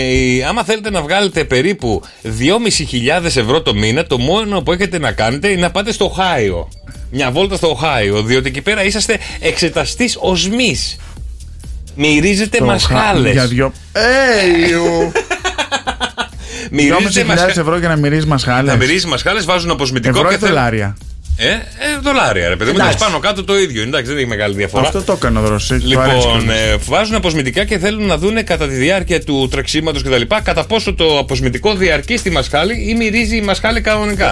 άμα θέλετε να βγάλετε περίπου 2.500 ευρώ το μήνα, το μόνο που έχετε να κάνετε είναι να πάτε στο Οχάιο. Μια βόλτα στο Οχάιο, διότι εκεί πέρα είσαστε εξεταστής οσμή. Μυρίζετε Το μασχάλε. χα- Για δυο. Έιου! [LAUGHS] Μυρίζετε 2.500 μασχάλε. ευρώ για να μυρίζεις μασχάλε. Να μυρίζεις μασχάλε, βάζουν αποσμητικό Ευρώ και ή θέλουν- δολάρια; Ε, ε, δολάρια ρε παιδί μου. Εντάξει. Εντάξει, πάνω κάτω το ίδιο. Εντάξει, δεν έχει μεγάλη διαφορά. Αυτό το έκανε ο Δροσί. Λοιπόν, ε, βάζουν αποσμητικά και θέλουν να δούνε κατά τη διάρκεια του τρεξίματος κτλ. κατά πόσο το αποσμητικό διαρκεί στη μασχάλη ή μυρίζει η μασχάλη κανονικά.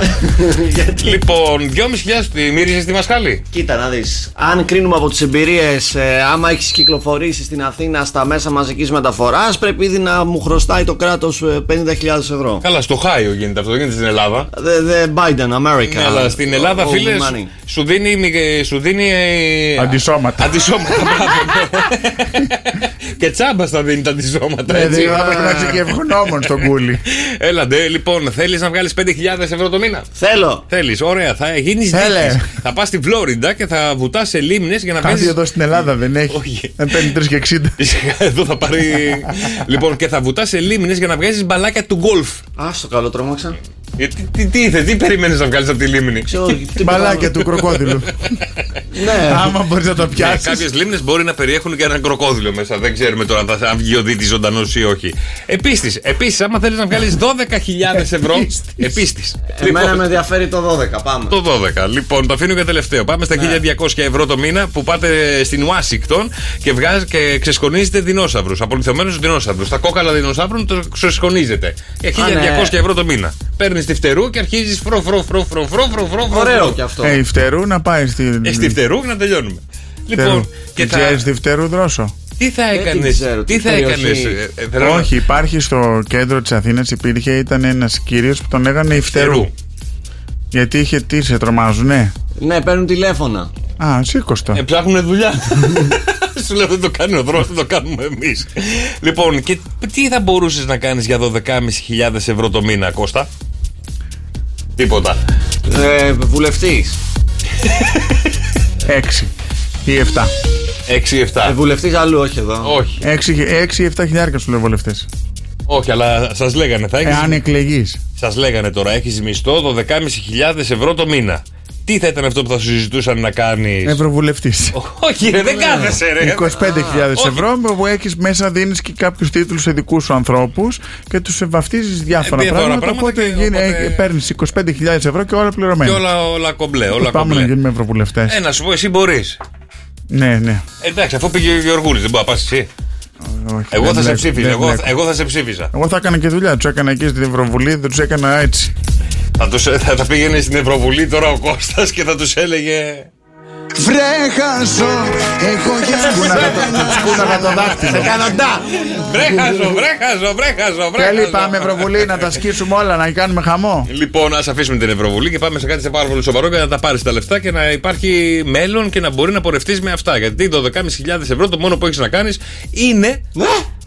[LAUGHS] λοιπόν, 2.500 μύριζε τη μασχάλη. Κοίτα να δεις Αν κρίνουμε από τις εμπειρίες ε, Άμα έχεις κυκλοφορήσει στην Αθήνα Στα μέσα μαζικής μεταφοράς Πρέπει ήδη να μου χρωστάει το κράτος ε, 50.000 ευρώ Καλά, στο Χάιο γίνεται αυτό, δεν γίνεται στην Ελλάδα. The, the Biden America Ναι, αλλά στην Ελλάδα Ο φίλες, money. σου δίνει. μη- Σου δίνει ε, Αντισώματα. Αντισώματα, [LAUGHS] μπράβο, ναι. Και τσάμπα θα δίνει τα αντισώματα. Ναι, έτσι. δηλαδή θα πρέπει να είσαι και ευγνώμων στον κούλι. Έλαντε, λοιπόν, θέλεις να βγάλεις 5.000 ευρώ το μήνα; Θέλω. Θέλεις, ωραία. Θα γίνεις Θέλε. Θα πας στη Φλόριντα και θα βουτάς σε λίμνες για να Κάτι παίζεις. εδώ στην Ελλάδα δεν έχει. Όχι. Δεν παίρνει 3 και 60. Εδώ θα πάρει. [LAUGHS] λοιπόν, και θα βουτάς σε λίμνες για να βγάζεις μπαλάκια του γκολφ. Α το καλό τρόμαξα. Ε, Τι, τι, τι, ήρθε, τι περιμένεις να βγάλεις από τη λίμνη; Ξέρω, τι Μπαλάκια του κροκόδιλου. [LAUGHS] Ναι. Άμα μπορείς να το Ναι, πιάσεις. Κάποιες λίμνες μπορεί να περιέχουν και έναν κροκόδιλο μέσα. Δεν ξέρουμε τώρα αν θα αν βγει ο δίτη ζωντανός ή όχι. Επίσης, επίσης, άμα θέλεις να βγάλεις 12.000 [LAUGHS] ευρώ. Επίσης. Εμένα με ενδιαφέρει το 12. Πάμε. Το 12. Λοιπόν, το αφήνω για τελευταίο. Πάμε στα 1200 ευρώ το μήνα που πάτε στην Ουάσιγκτον και, βγάζει, και ξεσκονίζετε δεινόσαυρους. Απολυθωμένους δεινόσαυρους. Τα κόκαλα δεινόσαυρων το ξεσκονίζετε. Για 1200 Α, ναι. ευρώ το μήνα. Παίρνεις τη φτερού και αρχίζεις φρο, φρο, φρο, φρο, φρο, φρο, φρο, φρο. Ωραίο κι αυτό. Ε, η φτερού να πάει στην. Ε, στη φτερού και να τελειώνουμε. Φτερού. Λοιπόν, και θα, Ξέρεις τη φτερού δρόσο. τι θα Δεν την έκανε. ξέρω, Τι τι θα περιοχή. έκανες. Όχι, υπάρχει στο κέντρο της Αθήνας υπήρχε, ήταν ένας κύριος που τον λέγανε η φτερού. Φτερού. Γιατί είχε τι, σε τρομάζουνε; Ναι, παίρνουν τηλέφωνα. Α, σήκωστο. Ε, ψάχνουν δουλειά. [LAUGHS] Σου λέω δεν το κάνει ο δρόμος, δεν το κάνουμε εμείς. Λοιπόν, και τι θα μπορούσες να κάνεις για 12.500 ευρώ το μήνα, Κώστα; Τίποτα. Ε, Βουλευτής. [LAUGHS] 6 ή 7. 6-7. Ε, Βουλευτής αλλού, όχι εδώ. Όχι, 6-7 χιλιάρικα σου λέω βολευτέ. όχι, αλλά σας λέγανε. Θα έχεις... Εάν εκλεγείς. Σας λέγανε τώρα, έχεις μισθό 12.500 ευρώ το μήνα. Τι θα ήταν αυτό που θα σου συζητούσαν να κάνεις; Ευρωβουλευτής. Όχι, ρε, δεν κάθεσαι, ρε. 25.000 όχι. ευρώ που έχεις μέσα δίνεις και κάποιους τίτλους σε δικούς σου ανθρώπους και τους βαφτίζει διάφορα Ε, διάφορα πράγματα. πράγματα Οπότε, και γίνει, οπότε- παίρνεις 25.000 ευρώ και όλα Και πληρωμένα. όλα, όλα κομπλέ, όλα Πάμε να κομπλέ. γίνουμε ευρωβουλευτές. Ε, να σου πω, εσύ μπορείς. Ναι, ναι. Εντάξει, αφού πήγε ο Γιωργούλη, δεν μπορεί να πας εσύ. Όχι, Εγώ δεν θα σε βλέπω, ψήφιζα. δεν Εγώ, βλέπω. εγώ θα σε ψήφιζα. Εγώ θα έκανα και δουλειά. Τους έκανα εκεί στην Ευρωβουλή, δεν τους έκανα έτσι. Θα, τους, θα τα πήγαινε στην Ευρωβουλή τώρα ο Κώστας και θα τους έλεγε. Βρέχαζο, έχω Σκούναγα το δάχτυλο. Σε Καναδά. Βρέχαζο, βρέχαζο, βρέχαζο, Τέλει, βρέχαζο. πάμε Ευρωβουλή να τα σκίσουμε όλα, να κάνουμε χαμό. Λοιπόν, ας αφήσουμε την Ευρωβουλή και πάμε σε κάτι σε πάρα πολύ σοβαρό για να τα πάρεις τα λεφτά και να υπάρχει μέλλον και να μπορεί να πορευτείς με αυτά. Γιατί το 12.500 ευρώ το μόνο που έχεις να κάνεις είναι.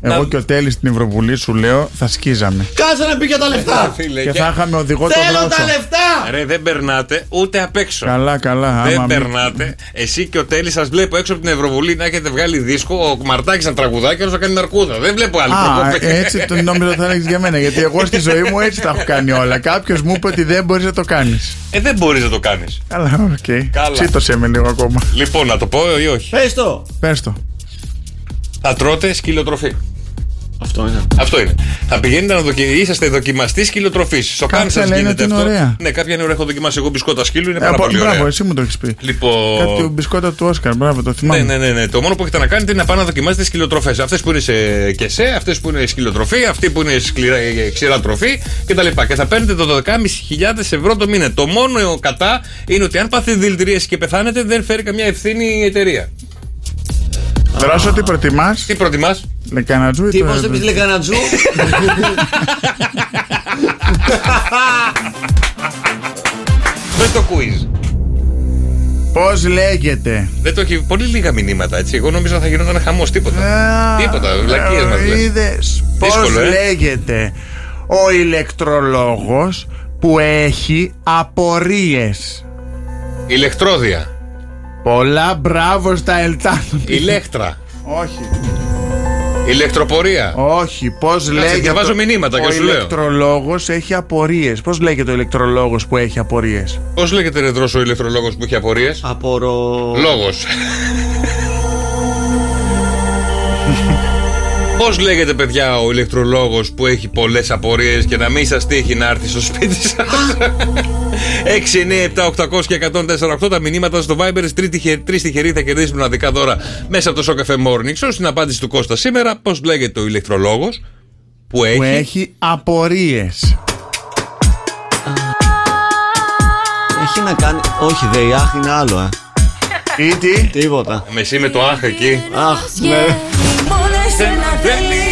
Εγώ και ο Τέλης στην Ευρωβουλή σου λέω θα σκίζαμε. Κάτσε να πει για τα λεφτά. Φίλε, Και και- θα είχαμε οδηγό τον Θέλω τα δρόσο. λεφτά. Ρε, δεν περνάτε ούτε απ' έξω. Καλά, καλά. Δεν άμα μην- περνάτε. Εσύ και ο Τέλης σας βλέπω έξω από την Ευρωβουλή να έχετε βγάλει δίσκο. Ο Μαρτάκη να τραγουδάει και ο να κάνει ναρκούδα. Δεν βλέπω άλλη Α, προκοπή. έτσι το νόμιζα θα έλεγες για μένα. Γιατί εγώ στη ζωή μου έτσι τα έχω κάνει όλα. Κάποιος μου είπε ότι δεν μπορείς να το κάνεις. Ε, δεν μπορείς να το κάνεις. Καλά, οκ. Καλά. Τσίτωσε με λίγο ακόμα. Λοιπόν, να το πω ή όχι; Πες το. Πες το. Θα τρώτε σκυλοτροφή. Αυτό είναι. Αυτό είναι. Θα πηγαίνετε να δοκι... είσαστε δοκιμαστή σκυλοτροφής. Στο Κάποια καν σα λένε γίνεται ότι είναι αυτό. ωραία. Ναι, κάποια είναι ωραία. Έχω δοκιμάσει εγώ μπισκότα σκύλου. Είναι Ε, πάρα από- πολύ Μπράβο, ωραία. εσύ μου το έχεις πει. Λοιπόν. Κάτι ο μπισκότα του Όσκαρ, μπράβο, το Ναι, θυμάμαι. ναι, ναι, ναι. Το μόνο που έχετε να κάνετε είναι να πάτε να δοκιμάσετε σκυλοτροφές. Αυτές που είναι σε κεσέ, αυτές που είναι σκυλοτροφή, αυτή που είναι σκληρά, ε, ξηρά τροφή κτλ. Και, και θα παίρνετε το 12.500 ευρώ το μήνα. Το μόνο κατά είναι ότι αν πάθετε δηλητηρίαση και πεθάνετε, δεν φέρει καμιά ευθύνη η εταιρεία. Δρόσο, τι προτιμάς; Τι προτιμάς, Λεκανατζού ή Τι το. πώς δεν πεις λεκανατζού. με [LAUGHS] το quiz. Πώς λέγεται; Δεν το έχει πολύ λίγα μηνύματα έτσι. Εγώ νόμιζα θα γινόταν χαμός τίποτα. Τίποτα, βλακίες μας λες. Είδε πώς Δύσκολο, ε. λέγεται ο ηλεκτρολόγος που έχει απορίες; Ηλεκτρόδια. Πολλά μπράβο στα Ελτάνο. Ηλέκτρα. Όχι. Ηλεκτροπορία. Όχι, πώς λέγεται. διαβάζω μηνύματα ο και σου λέω. ηλεκτρολόγος έχει απορίες. Πώς λέγεται ο ηλεκτρολόγος που έχει απορίες; Πώς λέγεται ρε δρόσο ο ηλεκτρολόγος που έχει απορίες; Απορώ. Λόγος. Πώς λέγεται, παιδιά, ο ηλεκτρολόγος που έχει πολλές απορίες και να μην σας τύχει να έρθει στο σπίτι σας; 6, 9, 7, 800 και 148 τα μηνύματα στο Viber. Τρεις τυχεροί θα κερδίσει μοναδικά δώρα μέσα από το Show Cafe Morning Show. Στην απάντηση του Κώστα σήμερα, πώς λέγεται ο ηλεκτρολόγος που έχει. Που έχει απορίες. Έχει να κάνει. Όχι, δε, η άχ είναι άλλο, ε. Ή τι; Τίποτα. Με εσύ με το άχ εκεί. Αχ, ναι ένα θέλει.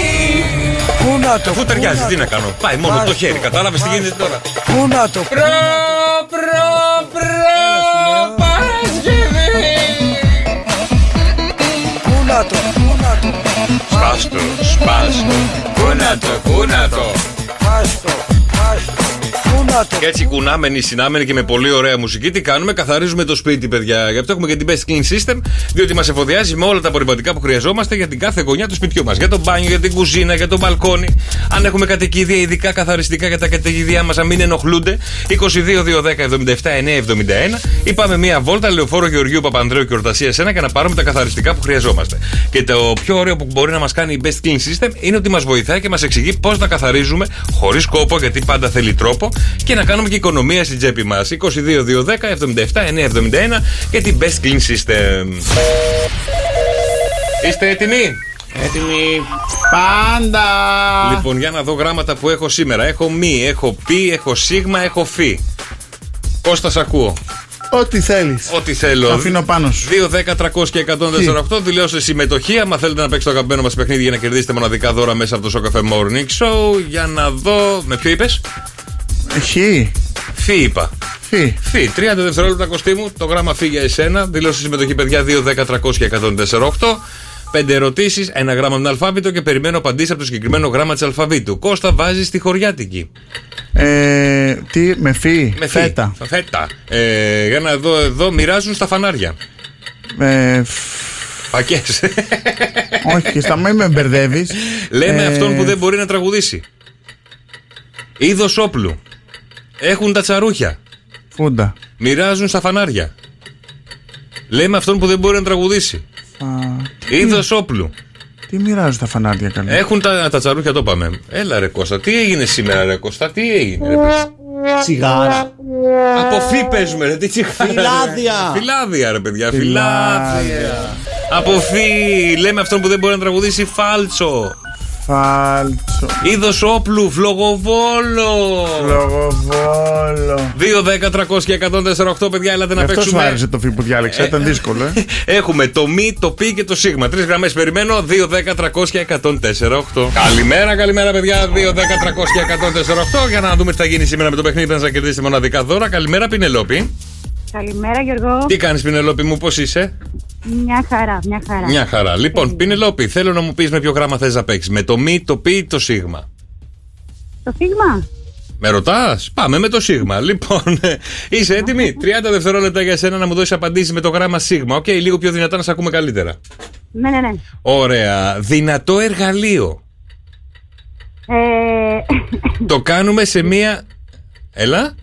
Πού να το. Αφού ταιριάζει, τι να κάνω. Πάει μόνο το χέρι, κατάλαβες τι γίνεται τώρα. Πού να το. Προ, προ, προ, Παρασκευή. Πού να το, πού να το. Σπάστο, σπάστο. Πού να το, πού να το. Σπάστο, σπάστο. Και έτσι κουνάμενοι, συνάμενοι και με πολύ ωραία μουσική, τι κάνουμε, καθαρίζουμε το σπίτι, παιδιά. Γι' αυτό έχουμε και την Best Clean System, διότι μας εφοδιάζει με όλα τα απορριπαντικά που χρειαζόμαστε για την κάθε γωνιά του σπιτιού μας. Για το μπάνιο, για την κουζίνα, για το μπαλκόνι. Αν έχουμε κατοικίδια, ειδικά καθαριστικά για τα κατοικίδια μας, να μην ενοχλούνται. 22-210-77-971 ή πάμε μία βόλτα λεωφόρο Γεωργίου Παπανδρέου και Ορτασίας 1 και να πάρουμε τα καθαριστικά που χρειαζόμαστε. Και το πιο ωραίο που μπορεί να μας κάνει η Best Clean System είναι ότι μας βοηθάει και μας εξηγεί πώς να καθαρίζουμε χωρίς κόπο, γιατί πάντα θέλει τρόπο και να κάνουμε και οικονομία στην τσέπη μας. 22-210-77-971 και την Best Clean System. Είστε έτοιμοι; Έτοιμοι. Πάντα! Λοιπόν, για να δω γράμματα που έχω σήμερα. Έχω μη, έχω πι, έχω σίγμα, έχω φι. Κώστας, σ' ακούω. Ό,τι θέλεις. Ό,τι θέλω. Το αφήνω πάνω σου. 2, 10, 300 και 148. Δηλώστε συμμετοχή. Άμα θέλετε να παίξετε το αγαπημένο μας παιχνίδι για να κερδίσετε μοναδικά δώρα μέσα από το Σοκαφέ Morning Show. Για να δω. Με ποιο είπες; Χ. Φι είπα. Φι. Φι. 30 δευτερόλεπτα κοστί μου. Το γράμμα φι για εσένα. Δηλώστε συμμετοχή, παιδιά. 2, 10, 300 και 148. Πέντε ερωτήσεις, ένα γράμμα με τον αλφάβητο και περιμένω απαντήσεις από το συγκεκριμένο γράμμα της αλφαβήτου. Κώστα βάζεις στη χωριάτικη. Ε, τι, με φι. Με φι. Φέτα. Φέτα. Ε, για να δω εδώ, μοιράζουν στα φανάρια. Ε, Πακέ. [LAUGHS] όχι, και στα μην με μπερδεύεις. Λέμε Ε, αυτόν που δεν μπορεί να τραγουδήσει. Είδο όπλου. Έχουν τα τσαρούχια. Φούντα. Μοιράζουν στα φανάρια. Λέμε αυτόν που δεν μπορεί να τραγουδήσει. Α, Είδος όπλου. τι μοιράζω τα φανάρια καλά. Έχουν τα, τα τσαρούχια, το είπαμε. Έλα ρε Κώστα, τι έγινε σήμερα ρε Κώστα, τι έγινε ρε παιδί; Τσιγάρα. Από φύ παίζουμε ρε, τι τσιχάρα. ρε. Φιλάδια. Φιλάδια ρε παιδιά, Φιλάδια. φιλάδια. Από φύ, λέμε αυτόν που δεν μπορεί να τραγουδήσει φάλτσο. Φάλτσο. Είδος όπλου, φλογοβόλο. Λογοβόλο. 2, 10, 300 και 148 παιδιά, έλατε να Αυτό σου παίξουμε. άρεσε το φι που διάλεξα. Ήταν δύσκολο, ε. Έχουμε το μη, το πι και το σίγμα. Τρεις γραμμές περιμένω. 2, 10, 300 και 148. Καλημέρα, καλημέρα, παιδιά. 2, 10, 300 και 148. Για να δούμε τι θα γίνει σήμερα με το παιχνίδι. Να σας κερδίσετε μοναδικά δώρα. Καλημέρα, Πινελόπη. Καλημέρα Γιώργο. Τι κάνεις, Πινελόπη μου, πώς είσαι; Μια χαρά, μια χαρά. Μια χαρά. Λοιπόν, Πινελόπη, θέλω να μου πεις με ποιο γράμμα θες να παίξεις. Με το μη, το πι ή το σίγμα. Το φίγμα. Με ρωτάς, πάμε με το σίγμα. Λοιπόν, είσαι έτοιμη; 30 δευτερόλεπτα για σένα να μου δώσεις απαντήσεις με το γράμμα σίγμα. Οκ, λίγο πιο δυνατά να σε ακούμε καλύτερα. Ναι, ναι, ναι. Ωραία. Δυνατό εργαλείο. Ε, [LAUGHS] Το κάνουμε σε μία. Έλα.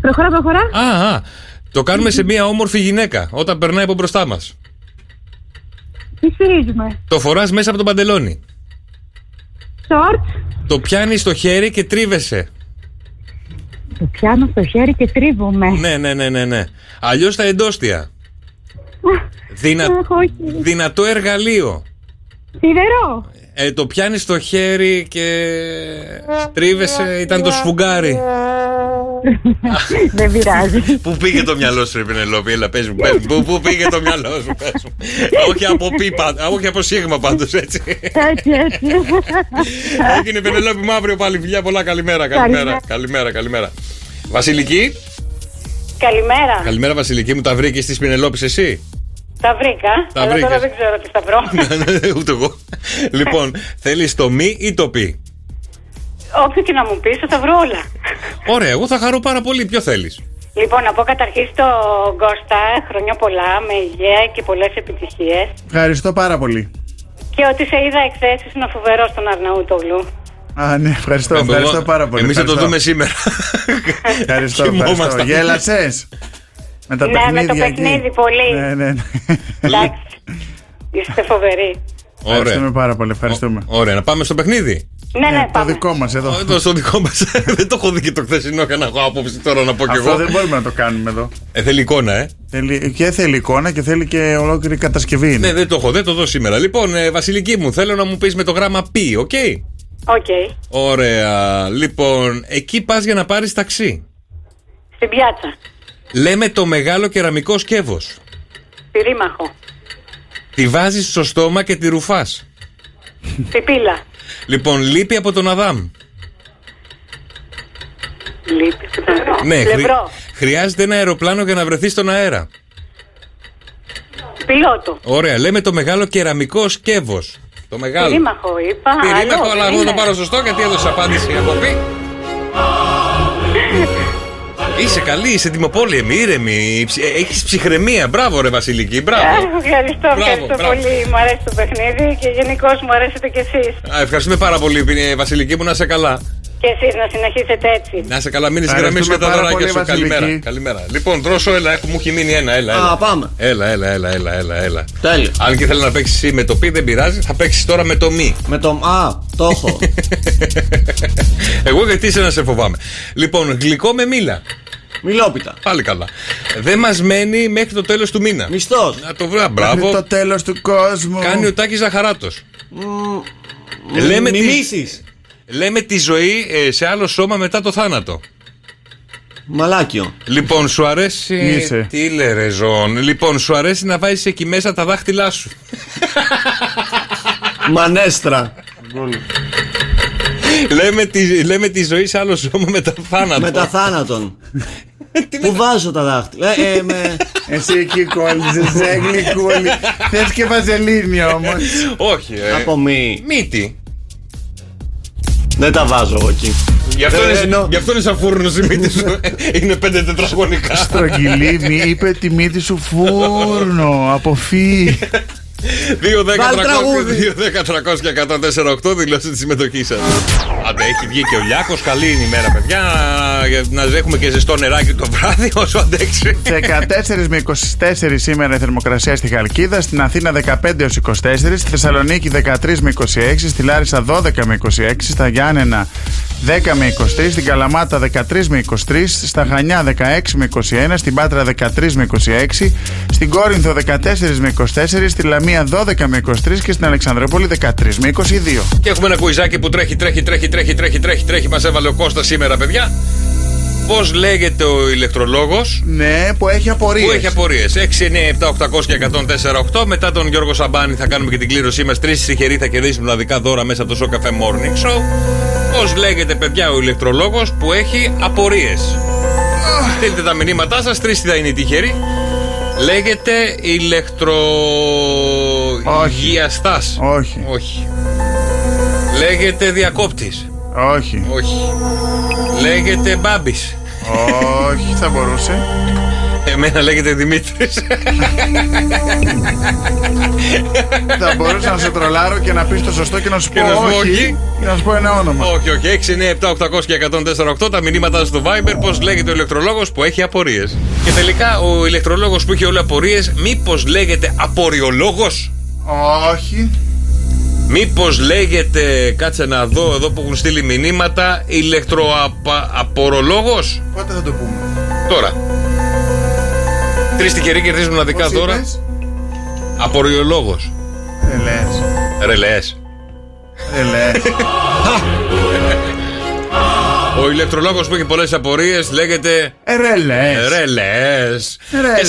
προχωρά, προχωρά. Α, α. Το κάνουμε σε μία όμορφη γυναίκα όταν περνάει από μπροστά μας. Τι στηρίζουμε; Το φοράς μέσα από το παντελόνι. Σορτ. Το πιάνεις στο χέρι και τρίβεσαι. Το πιάνω στο χέρι και τρίβομαι. Ναι, ναι, ναι, ναι. ναι. Αλλιώς τα εντόστια. Δυνα... Αχ, [LAUGHS] όχι. Δυνατό εργαλείο. Σιδερό. Ε, το πιάνεις στο χέρι και τρίβεσαι, ήταν το σφουγγάρι. Δεν πειράζει. Πού πήγε το μυαλό σου, ρε Πινελόπη, έλα πες μου, πες μου. Πού, πού πήγε το μυαλό σου, πες μου. όχι από πι, πα- όχι από σίγμα πάντως, έτσι. Έτσι, έτσι. Έγινε Πινελόπη μου αύριο πάλι, φιλιά πολλά, καλημέρα, καλημέρα, Καλημέρα. καλημέρα, καλημέρα. Βασιλική, Καλημέρα. καλημέρα Βασιλική μου, τα βρήκες της Πινελόπης εσύ; Τα βρήκα. Τα αλλά βρήκες. τώρα δεν ξέρω τι θα βρω. Ούτε εγώ. λοιπόν, θέλεις το μη ή το πι; Όποιο και να μου πεις, θα βρω όλα. Ωραία, εγώ θα χαρώ πάρα πολύ. Ποιο θέλεις; Λοιπόν, να πω καταρχήν στον Κώστα χρόνια πολλά, με υγεία και πολλές επιτυχίες. Ευχαριστώ πάρα πολύ. Και ότι σε είδα εχθές ήσουν φοβερό στον Αρναούτογλου. Α, ναι, ευχαριστώ, Ε, ευχαριστώ εγώ- πάρα πολύ. Εμείς θα το ευχαριστώ. δούμε σήμερα. Ευχαριστώ, Κοιμόμασταν. ευχαριστώ. Γέλασες; Με τα Ναι, με παιχνίδια το εκεί. παιχνίδι, πολύ. Ναι, ναι, ναι. Εντάξει. Είστε φοβεροί. Ευχαριστούμε πάρα πολύ. Ευχαριστούμε. Ωραία, να πάμε στο παιχνίδι. Ναι, ναι, Το πάμε. δικό μας εδώ. Εδώ στο δικό μας. [LAUGHS] δεν το έχω δει και το χθεσινό. Είχα να έχω άποψη τώρα να πω κι Αυτό εγώ. δεν μπορούμε να το κάνουμε εδώ. Ε, θέλει εικόνα, ε. Θέλει, και θέλει εικόνα και θέλει και ολόκληρη κατασκευή. είναι. Ναι, δεν το έχω, δεν το δω σήμερα. Λοιπόν, ε, Βασιλική μου, θέλω να μου πεις με το γράμμα π, OK; OK. Ωραία. Λοιπόν, εκεί πας για να πάρεις ταξί. Στην πιάτσα. Λέμε το μεγάλο κεραμικό σκεύος. Πυρίμαχο. Τη βάζεις στο στόμα και τη ρουφάς. Πιπίλα. Λοιπόν, λείπει από τον Αδάμ. Λύπη. Ναι, χρη- Λευρό. χρειάζεται ένα αεροπλάνο για να βρεθεί στον αέρα. πιλότο. Ωραία, λέμε το μεγάλο κεραμικό σκεύος. Το μεγάλο. Πυρήμαχο είπα. Πυρήμαχο, Άλλο, αλλά δεν εγώ το είναι. πάρω σωστό γιατί έδωσε απάντηση από πει. Είσαι καλή, είσαι τιμοπόλεμη, ήρεμη. Έχεις ψυχραιμία. Μπράβο, ρε Βασιλική, μπράβο. Α, Ευχαριστώ, Μπράβο, ευχαριστώ μπράβο. πολύ. Μου αρέσει το παιχνίδι και γενικώ μου αρέσετε κι εσείς. Α, ευχαριστούμε πάρα πολύ, ε, Βασιλική μου, να είσαι καλά. Και εσείς να συνεχίσετε έτσι. Να είσαι καλά, μείνεις στη Ευχαριστούμε γραμμής σου για τα πάρα δωράκια πολύ, σου. Βασιλική. Καλημέρα. Καλημέρα. Λοιπόν, δρόσο, έλα, έχω, μου έχει μείνει ένα. Έλα, έλα. Α, πάμε. Έλα, έλα, έλα, έλα, έλα, έλα. Τέλειο. Αν και θέλω να παίξεις εσύ με το πι, δεν πειράζει. Θα παίξεις τώρα με το μη. Με το. Α, το έχω. [LAUGHS] Εγώ γιατί είσαι να σε φοβάμαι. Λοιπόν, γλυκό με μήλα. Μιλόπιτα. Πάλι καλά. Δεν μας μένει μέχρι το τέλος του μήνα. Μισθός. Να το βρω, Είναι μπράβο. το τέλος του κόσμου. Κάνει ο Τάκης Ζαχαράτος. Λέμε, τη, Μιμήσεις. λέμε τη ζωή ε, σε άλλο σώμα μετά το θάνατο. Μαλάκιο. Λοιπόν, σου αρέσει. Είσαι. Τι λέει ρε Ζων. Λοιπόν, σου αρέσει να βάζεις εκεί μέσα τα δάχτυλά σου. Μανέστρα λέμε, τη, λέμε τη ζωή σε άλλο σώμα θάνατο. Με τα θάνατον. Πού βάζω τα δάχτυλα; Ε. ε Εσύ εκεί κόλλησες, [LAUGHS] έγκλη κούλι. Θες και βαζελίνη όμως. Όχι. Ε. Από μη. Μύτη. Δεν τα βάζω εγώ εκεί. Γι' αυτό, είναι, ε, γι αυτό είναι σαν φούρνος η μύτη σου. [LAUGHS] είναι πέντε τετραγωνικά. Στρογγυλή, είπε τη μύτη σου φούρνο. αποφύ [LAUGHS] 2-10-300-1048 δηλώσει τη συμμετοχή σας. Άντε, έχει βγει και ο Λιάκος. Καλή είναι η μέρα, παιδιά. Να έχουμε και ζεστό νεράκι το βράδυ, όσο αντέξει. 14 με 24 σήμερα η θερμοκρασία στη Χαλκίδα. Στην Αθήνα 15 έως 24. Στη Θεσσαλονίκη 13 με 26. Στη Λάρισα 12 με 26. Στα Γιάννενα 10 με 23. Στην Καλαμάτα 13 με 23. Στα Χανιά 16 με 21. Στην Πάτρα 13 με 26. Στην Κόρινθο 14 με 24. Στη Λαμία 12 με 23 και στην Αλεξανδρόπολη 13 με 22. Και έχουμε ένα κουιζάκι που τρέχει, τρέχει, τρέχει, τρέχει, τρέχει, τρέχει, τρέχει. Μας έβαλε ο Κώστας σήμερα, παιδιά. Πώς λέγεται ο ηλεκτρολόγος; Ναι, που έχει απορίες. που έχει απορίες. 6, 9, 7, 800 και 104,8. Μετά τον Γιώργο Σαμπάνη θα κάνουμε και την κλήρωσή μας. Τρεις τυχεροί θα κερδίσουν μοναδικά δώρα μέσα από το Show Cafe Morning Show. Πώς λέγεται, παιδιά, ο ηλεκτρολόγος που έχει απορίες; Στείλτε τα μηνύματά σας. Τρεις θα είναι οι τυχεροί. Λέγεται ηλεκτρο. Όχι. Γιαστάς. Όχι. Όχι. Λέγεται διακόπτης. Όχι. Όχι. Λέγεται μπάμπης. Όχι, θα μπορούσε. Εμένα λέγεται Δημήτρης. θα μπορούσα να σε τρολάρω και να πεις το σωστό και να σου Και πω να σου πω όχι. όχι. Και να σου πω ένα όνομα. όχι, όχι. 6, 9, 7, 800 και 148 τα μηνύματα στο Viber. Πώς λέγεται ο ηλεκτρολόγος που έχει απορίες. Και τελικά ο ηλεκτρολόγος που έχει όλε απορίες, μήπως λέγεται απορριολόγο. Όχι. Μήπως λέγεται, κάτσε να δω εδώ που έχουν στείλει μηνύματα, ηλεκτροαπορολόγο. Πότε θα το πούμε; Τώρα. Τρεις τυχεροί κερδίζουν μοναδικά Πώς δώρα. είπες; Απορριολόγος. Δεν λες. Ρελές. [LAUGHS] Δεν λες. Ο ηλεκτρολόγος που έχει πολλές απορίες λέγεται. Ε, Ρε λες. Ρελέ.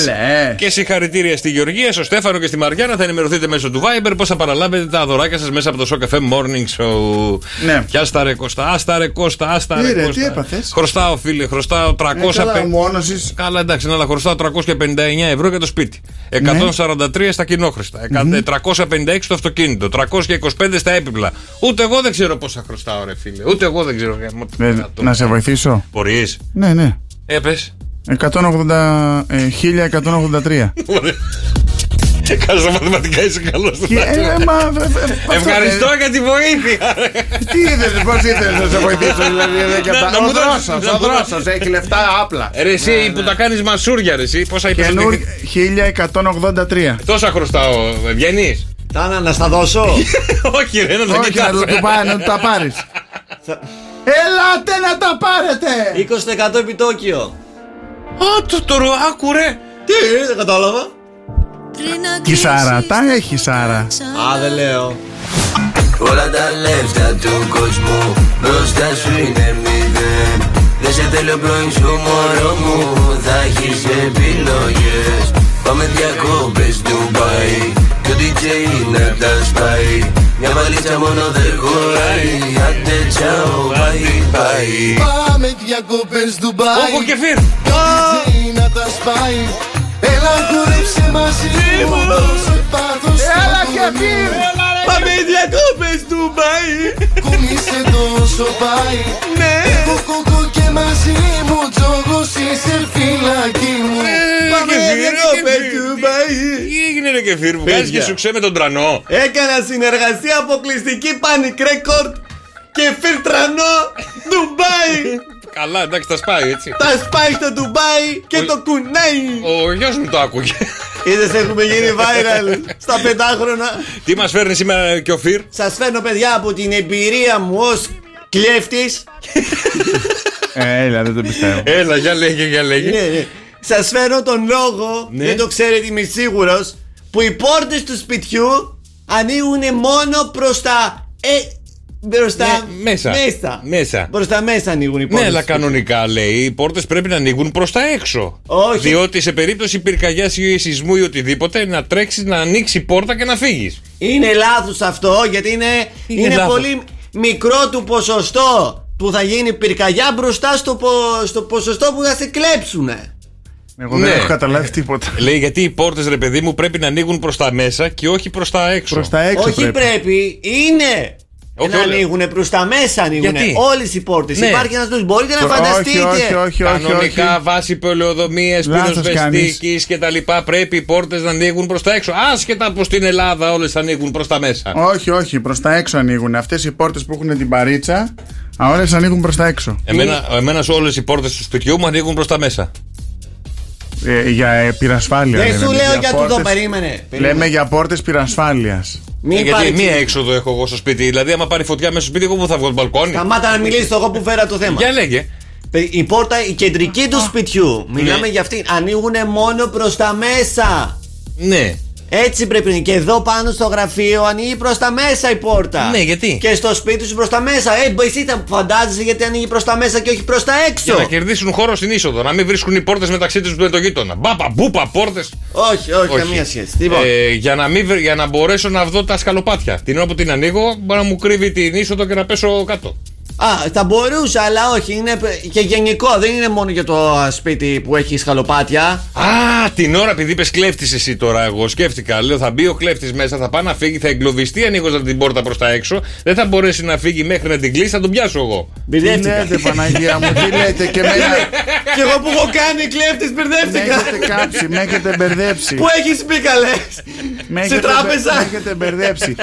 Ρε Και συγχαρητήρια στη Γεωργία, στο Στέφανο και στη Μαριάννα. Θα ενημερωθείτε μέσω του Viber πώς θα παραλάβετε τα δωράκια σας μέσα από το Show Cafe Morning Show. Ναι. Ποια στα ρε Κώστα, άστα ρε Κώστα, άστα Τι ρε ρε, Κώστα. τι έπαθες; Χρωστάω φίλε, χρωστάω 350. Ε, καλά, μόνωσης. Καλά, εντάξει, ναι, αλλά χρωστάω 359 ευρώ για το σπίτι. Ναι. 143 στα κοινόχρηστα. 456 στο αυτοκίνητο. 325 στα έπιπλα. Ούτε εγώ δεν ξέρω πόσα χρωστάω, ρε φίλε. Ούτε εγώ δεν ξέρω. Ε, Να σε βοηθήσω. Μπορείς. Ναι, ναι. Έπε. 180, ε, 1183. Κάτσε στα μαθηματικά, είσαι καλός. Και, ε, μα, ε, ε, Ευχαριστώ αυτό, για τη βοήθεια. ε, Τι ήθελες, πώς ήθελες να σε βοηθήσω, δηλαδή δεν και Να- αυτά. να Ο μου δώσεις- δρόσος, να ο μου δώσεις. δρόσος, έχει λεφτά άπλα. Ρε εσύ που τα κάνεις μασούρια ρε εσύ Πόσα είπες Καινούργ- ότι... 1183. Τόσα χρωστάω Βγαίνεις; Τάνα, να στα δώσω. [LAUGHS] Όχι ρε να τα Όχι, να κοιτάς το του πάει, να του τα πάρεις. Ελάτε να τα πάρετε! 20% επιτόκιο. Α το το άκου ρε Τι, δεν κατάλαβα. Η Σάρα, τα έχει η Σάρα. Α, δεν λέω. Όλα τα λεφτά του κόσμου μπροστά σου είναι μηδέν Δεν σε θέλω πρώην σου μωρό μου, θα έχεις επιλογές Πάμε διακόπες Ντουμπάι και ο DJ να τα σπάει Μια βαλίτσα μόνο δεν χωράει, άντε τσάω, bye bye Πάμε διακοπές Ντουμπάι. Όχο κεφίρ DJ να τα σπάει. Έλα κουρέψε μαζί μου Δώσε πάθος Έλα στο και κορμί μου. Πάμε διακόπες Ντουμπάι Κουνήσε τόσο πάει Ναι Εγώ κοκό και μαζί μου Τζόγος είσαι φυλακή μου Πάμε διακόπες Ντουμπάι Τι έγινε ρε κεφίρ μου, κάνεις και Παιδιά. σουξέ με τον τρανό. Έκανα συνεργασία αποκλειστική Panic Record και Φιλτρανό Ντουμπάι Καλά, εντάξει, θα σπάει έτσι. Τα σπάει στο Ντουμπάι και το κουνάει Ο γιος μου το άκουγε. Είδες έχουμε γίνει viral στα πεντάχρονα Τι μας φέρνει σήμερα και ο Φιρ. Σας φέρνω παιδιά από την εμπειρία μου ως κλέφτης Ε, Έλα, δεν το πιστεύω. Έλα, για λέγε, για λέγε. ναι, ναι. Σας φέρνω τον λόγο Ναι. Δεν το ξέρετε είμαι σίγουρος Που οι πόρτες του σπιτιού Ανοίγουν μόνο προς τα ε, Μπροστά Ναι, μέσα. μέσα Μέσα. Προς τα μέσα ανοίγουν οι πόρτες Ναι, αλλά του σπιτιού. κανονικά λέει οι πόρτες πρέπει να ανοίγουν προς τα έξω. Όχι. Διότι σε περίπτωση πυρκαγιάς ή σεισμού ή οτιδήποτε να τρέξεις να ανοίξεις η πόρτα και να φύγεις. Είναι λάθος αυτό γιατί είναι, Είναι είναι, λάθος. πολύ μικρό του ποσοστό που θα γίνει πυρκαγιά μπροστά στο, πο- στο ποσοστό που θα σε κλέψουνε. Εγώ δεν Ναι. έχω καταλάβει τίποτα. [LAUGHS] Λέει γιατί οι πόρτες, ρε παιδί μου, πρέπει να ανοίγουν προς τα μέσα και όχι προς τα έξω. Προς τα έξω Όχι πρέπει, είναι. Όχι να όλα. ανοίγουν προς τα μέσα ανοίγουν Γιατί; όλες οι πόρτες. Ναι. Υπάρχει ένας τρόπο. Μπορείτε να Όχι, φανταστείτε. όχι, όχι, όχι, Κανονικά όχι. βάσει πολεοδομίες, Λάθος πυροσβεστική και τα λοιπά πρέπει οι πόρτες να ανοίγουν προς τα έξω. Άσχετα που στην Ελλάδα όλες ανοίγουν προς τα μέσα. Όχι, όχι, προς τα έξω ανοίγουν. Αυτές οι πόρτες που έχουν την παρίτσα, όλες ανοίγουν προς τα έξω. Εμένα, εμένα σε όλες οι πόρτες του σπιτιού μου ανοίγουν προς τα μέσα. Ε, για ε, πυρασφάλεια. Δεν λέμε. σου λέω για τούτο, πόρτες- περίμενε. Λέμε περίμενε. για πόρτες πυρασφάλειας. Μην Ε, γιατί παρεξηγείς. μία έξοδο έχω εγώ στο σπίτι. Δηλαδή, άμα πάρει φωτιά μέσα στο σπίτι, εγώ που θα βγω το μπαλκόνι. Σταμάτα να μιλήσεις εγώ που φέρα το θέμα. Για λέγε. Παι- Η πόρτα, η κεντρική του σπιτιού, μιλάμε Ναι. για αυτήν, ανοίγουν μόνο προς τα μέσα. Ναι. Έτσι πρέπει να είναι. Και εδώ πάνω στο γραφείο ανοίγει προς τα μέσα η πόρτα. Ναι, γιατί; Και στο σπίτι σου προς τα μέσα. Ε, μπο, εσύ θα φαντάζεσαι γιατί ανοίγει προς τα μέσα και όχι προς τα έξω. Για να κερδίσουν χώρο στην είσοδο. Να μην βρίσκουν οι πόρτες μεταξύ τους με το γείτονα. Μπάπα, μπούπα, πόρτες. Όχι, όχι, καμία σχέση. Λοιπόν, Ε, για, να μην, βρ- για να μπορέσω να δω τα σκαλοπάτια. Την ώρα που την ανοίγω, μπορεί να μου κρύβει την είσοδο και να πέσω κάτω. Α, θα μπορούσα, αλλά όχι. Είναι π- και γενικό. Δεν είναι μόνο για το α, σπίτι που έχει σκαλοπάτια. Α, την ώρα επειδή είπες κλέφτης εσύ τώρα, εγώ σκέφτηκα. Λέω θα μπει ο κλέφτης μέσα, θα πάει να φύγει, θα εγκλωβιστεί ανοίγοντας την πόρτα προς τα έξω. Δεν θα μπορέσει να φύγει μέχρι να την κλείσει, θα τον πιάσω εγώ. Τι Μπερδεύτηκα. λέτε, Παναγία μου, τι λέτε και εμένα. και εγώ που έχω κάνει κλέφτης, Με μπερδεύτηκα. έχετε κάψει, με έχετε μπερδέψει. Πού έχεις πει καλές. Με Σε έχετε μπε- τράπεζα. Με έχετε μπερδέψει.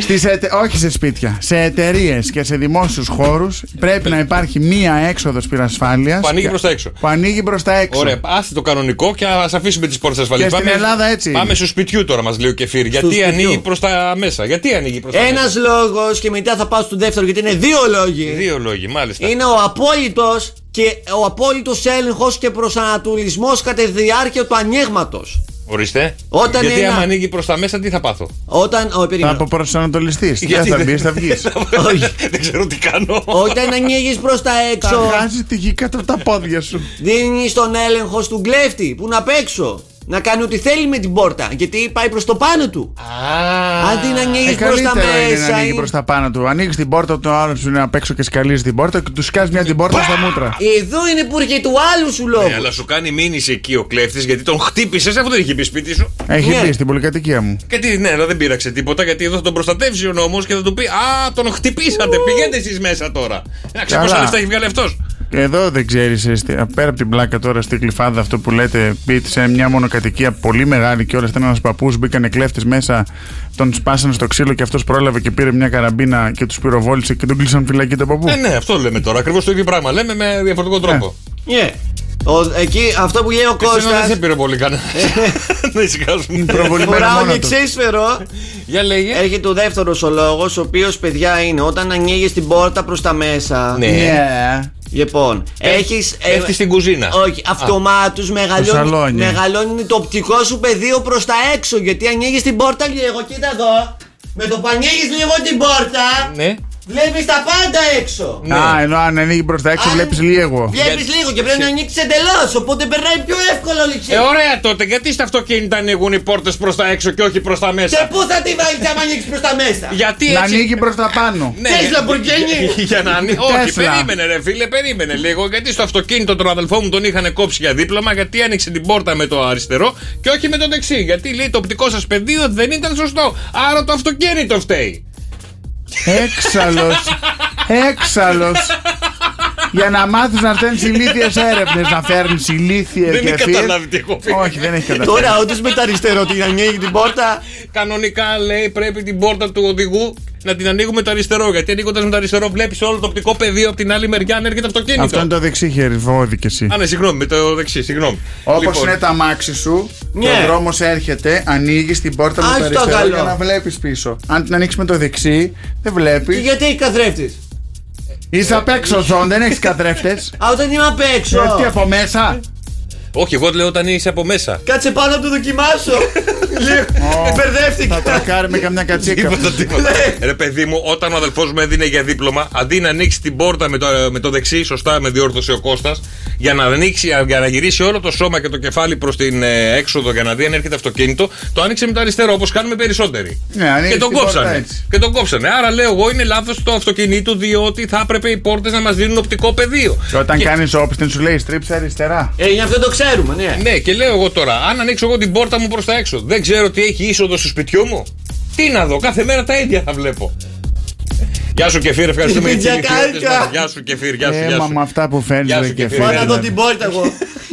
Στις ετε- όχι σε σπίτια. Σε εταιρείες και σε δημόσιους χώρους πρέπει να υπάρχει μία έξοδος πυρασφάλειας. Που ανοίγει προς τα έξω. Που ανοίγει προς τα έξω. Ωραία, άστε το κανονικό και ας αφήσουμε τις πόρτες ασφαλεία. Και στην Ελλάδα έτσι Πάμε είναι. στο σπιτιού τώρα, μας λέει ο Κεφίρ. Γιατί σπιτιού. ανοίγει προς τα μέσα. Γιατί ανοίγει προς τα Ένας μέσα; λόγος και μετά θα πάω στο δεύτερο γιατί είναι δύο λόγοι. Δύο λόγοι, μάλιστα. Είναι ο απόλυτος και ο απόλυτος έλεγχος και προσανατολισμός κατά τη διάρκεια του ανοίγματος. Ορίστε. Όταν Γιατί ένα- άμα ανοίγει προς τα μέσα, τι θα πάθω; Όταν. Ο, Θα περίμενε. αποπροσανατολιστείς. Δεν Γιατί θα δεν- μπεις, θα βγεις. [LAUGHS] Όχι. Δεν ξέρω τι κάνω. Όταν ανοίγεις προς τα έξω, Θα χάσει τη γη κάτω από τα πόδια σου. δίνεις τον έλεγχο στον κλέφτη που είναι απ' έξω. Να κάνει ό,τι θέλει με την πόρτα. Γιατί πάει προς το πάνω του. Αν την Ε, ανοίγεις προς τα καλύτερο είναι να μέσα. ανοίγει προς τα πάνω του. Ανοίγεις την πόρτα του άλλου σου είναι απ' έξω και σκαλίζεις την πόρτα και του σκάζει μια την πόρτα στα μούτρα. Εδώ είναι που έρχεται του άλλου σου λόγου. Ναι, αλλά σου κάνει μήνυση εκεί ο κλέφτης γιατί τον χτύπησες αφού δεν είχε μπει σπίτι σου. Έχει Ναι. μπει στην πολυκατοικία μου. Και τι, ναι, αλλά δεν πήραξε τίποτα γιατί εδώ θα τον προστατεύσει ο νόμος και θα του πει Α, τον χτυπήσατε, πηγαίνετε εσείς μέσα τώρα. Να ξέρω πόσα Καλά. λεφτά έχει βγάλει αυτός. Εδώ δεν ξέρεις, πέρα από την πλάκα τώρα στη κλειφάδα, αυτό που λέτε, πείτε σε μια μονοκατοικία πολύ μεγάλη και όλα ήταν ένας παππούς, μπήκανε κλέφτες μέσα, τον σπάσανε στο ξύλο και αυτός πρόλαβε και πήρε μια καραμπίνα και τους πυροβόλησε και τον κλείσαν φυλακή τον παππού. Ε, ναι, αυτό λέμε τώρα. Ακριβώς το ίδιο πράγμα. Λέμε με διαφορετικό τρόπο. Yeah. Ο, εκεί αυτό που λέει ο Εσένα δεν σε Κώστας πήρε πολύ κανένα. [LAUGHS] Να ησυχάσουμε. Προβολημένο Φοράω μόνο του. εξίσφαιρο Για λέγε. Έρχεται ο δεύτερος ο λόγος, ο οποίος παιδιά είναι όταν ανοίγεις την πόρτα προς τα μέσα. Ναι. Ναι. Λοιπόν, έχεις. Πέφτει στην κουζίνα. Όχι, αυτομάτω μεγαλώνει, σαλόνι. μεγαλώνει το οπτικό σου πεδίο προς τα έξω. Γιατί ανοίγεις την πόρτα λίγο, κοίτα εδώ. Με το που ανοίγεις λίγο την πόρτα, Ναι. Βλέπεις τα πάντα έξω. Α, ενώ αν ανοίγει προ τα έξω, βλέπεις λίγο. Βλέπεις λίγο και πρέπει να ανοίξεις εντελώς. Οπότε περνάει πιο εύκολα λήξη. Ε, ωραία τότε, γιατί στα αυτοκίνητα ανοίγουν οι πόρτες προς τα έξω και όχι προς τα μέσα; Και πού θα τη βάλεις άμα ανοίξεις προς τα μέσα; [LAUGHS] Γιατί Να έτσι. ανοίγει προς τα πάνω. Ναι. Ξέρεις Λαμπουργκίνη. [LAUGHS] Για να ανοίγει. Όχι, Τέσλα. περίμενε, ρε φίλε, περίμενε λίγο. Γιατί στο αυτοκίνητο τον αδελφό μου τον είχαν κόψει για δίπλωμα, γιατί άνοιξε την πόρτα με το αριστερό και όχι με το δεξί. Γιατί λέει το οπτικό σας πεδίο δεν ήταν σωστό. Άρα το αυτοκίνητο φταίει. Έξαλλος. Έξαλλος. Για να μάθεις να φταίνει ηλίθιες έρευνες, να φέρνεις ηλίθιες Δεν και έχει φύρ. καταλάβει τι έχω πει. Όχι, δεν έχει καταλάβει. Τώρα όντως με τα αριστερό την ανοίγει την πόρτα. Κανονικά λέει πρέπει την πόρτα του οδηγού να την ανοίγουμε με το αριστερό. Γιατί ανοίγοντας με το αριστερό βλέπεις όλο το οπτικό πεδίο από την άλλη μεριά να έρχεται αυτοκίνητο. Αυτό είναι το δεξί χέρι, βόδι και εσύ. Α, ναι, συγγνώμη, με το δεξί, συγγνώμη. Όπως Λοιπόν, είναι τα μάξι σου, Ναι. ο δρόμος έρχεται, ανοίγεις την πόρτα με το Αυτό αριστερό καλό. για να βλέπεις πίσω. Αν την ανοίξεις με το δεξί, δεν Και βλέπει. γιατί έχει καθρέφτη. Είσαι απ' έξω, Ζων, δεν έχεις καθρέφτες. Α, όταν είμαι απ' έξω. Τι από μέσα. Όχι, εγώ λέω όταν είσαι από μέσα. Κάτσε πάνω να το δοκιμάσω. [LAUGHS] Λίγο. Θα Μπερδεύτηκα. τρακάρει με καμιά κατσίκα. Τίποτα, τίποτα. Ρε παιδί μου, όταν ο αδελφός μου έδινε για δίπλωμα, αντί να ανοίξει την πόρτα με το, με το δεξί, σωστά με διόρθωσε ο Κώστας, για να ανοίξει, για να γυρίσει όλο το σώμα και το κεφάλι προς την ε, έξοδο για να δει αν έρχεται αυτοκίνητο, το άνοιξε με το αριστερό, όπως κάνουμε περισσότεροι. Ναι, ανοίγεις και τον την πόρτα κόψανε. έτσι. Και τον κόψανε. Άρα λέω εγώ είναι λάθος το αυτοκίνητο, διότι θα έπρεπε οι πόρτες να μας δίνουν οπτικό πεδίο. Και όταν Και- κάνεις όπιστεν σου λέει στρίψε αριστερά. Ε, γι' αυτό το ξέρουμε, ναι. Ναι, και λέω εγώ τώρα, αν ανοίξω εγώ την πόρτα μου προς τα έξω, δεν ξέρω τι έχει είσοδο στο σπιτιού μου. Τι να δω, κάθε μέρα τα ίδια θα βλέπω. Γεια σου Κεφίρ, ευχαριστούμε [LAUGHS] για τις Πιτζακάρικα. ηλικιότητες μας. Γεια σου Κεφίρ, γεια σου, γεια Έμα σου. με αυτά που φέρνεις, Γεια ρε σου, και Κεφίρ. Πάω να ναι, δω ναι. την πόρτα εγώ.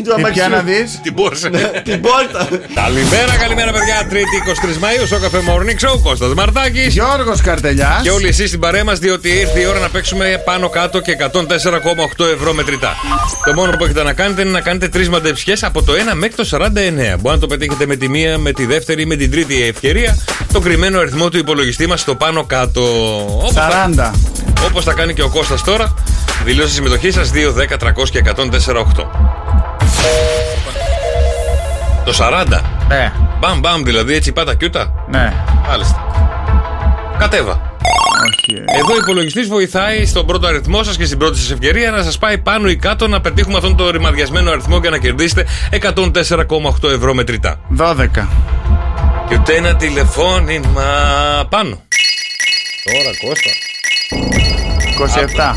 Του Ε, Πια να αμαξιού. δεις; Την πόρσε. Την πόρτα. Καλημέρα, καλημέρα παιδιά. Τρίτη 23 Μαΐου, στο καφέ Morning Show, Κώστας Μαρτάκης. Γιώργος Καρτελιάς. Και όλοι εσείς στην παρέα μας, διότι ήρθε η ώρα να παίξουμε πάνω κάτω και 104,8 ευρώ μετρητά. Το μόνο που έχετε να κάνετε είναι να κάνετε τρεις μαντεψιές από το 1 μέχρι το 49. Μπορεί να το πετύχετε με τη μία, με τη δεύτερη ή με την τρίτη ευκαιρία. Το κρυμμένο αριθμό του υπολογιστή μας στο πάνω κάτω. Όπως θα- 40. Όπως θα κάνει και ο Κώστας τώρα, δηλώσει συμμετοχή σας 2, 10, 300 και 104,8. Το 40. Ναι, Μπαμ μπαμ δηλαδή έτσι πάτα κιούτα. ναι. Μάλιστα. Κατέβα. Όχι. ε. Εδώ ο υπολογιστής βοηθάει στον πρώτο αριθμό σας και στην πρώτη σας ευκαιρία να σας πάει πάνω ή κάτω να πετύχουμε αυτόν τον ρημαδιασμένο αριθμό και να κερδίσετε 104,8 ευρώ μετρητά. 12. Και ούτε ένα τηλεφώνημα πάνω. Τώρα Κώστα. 27.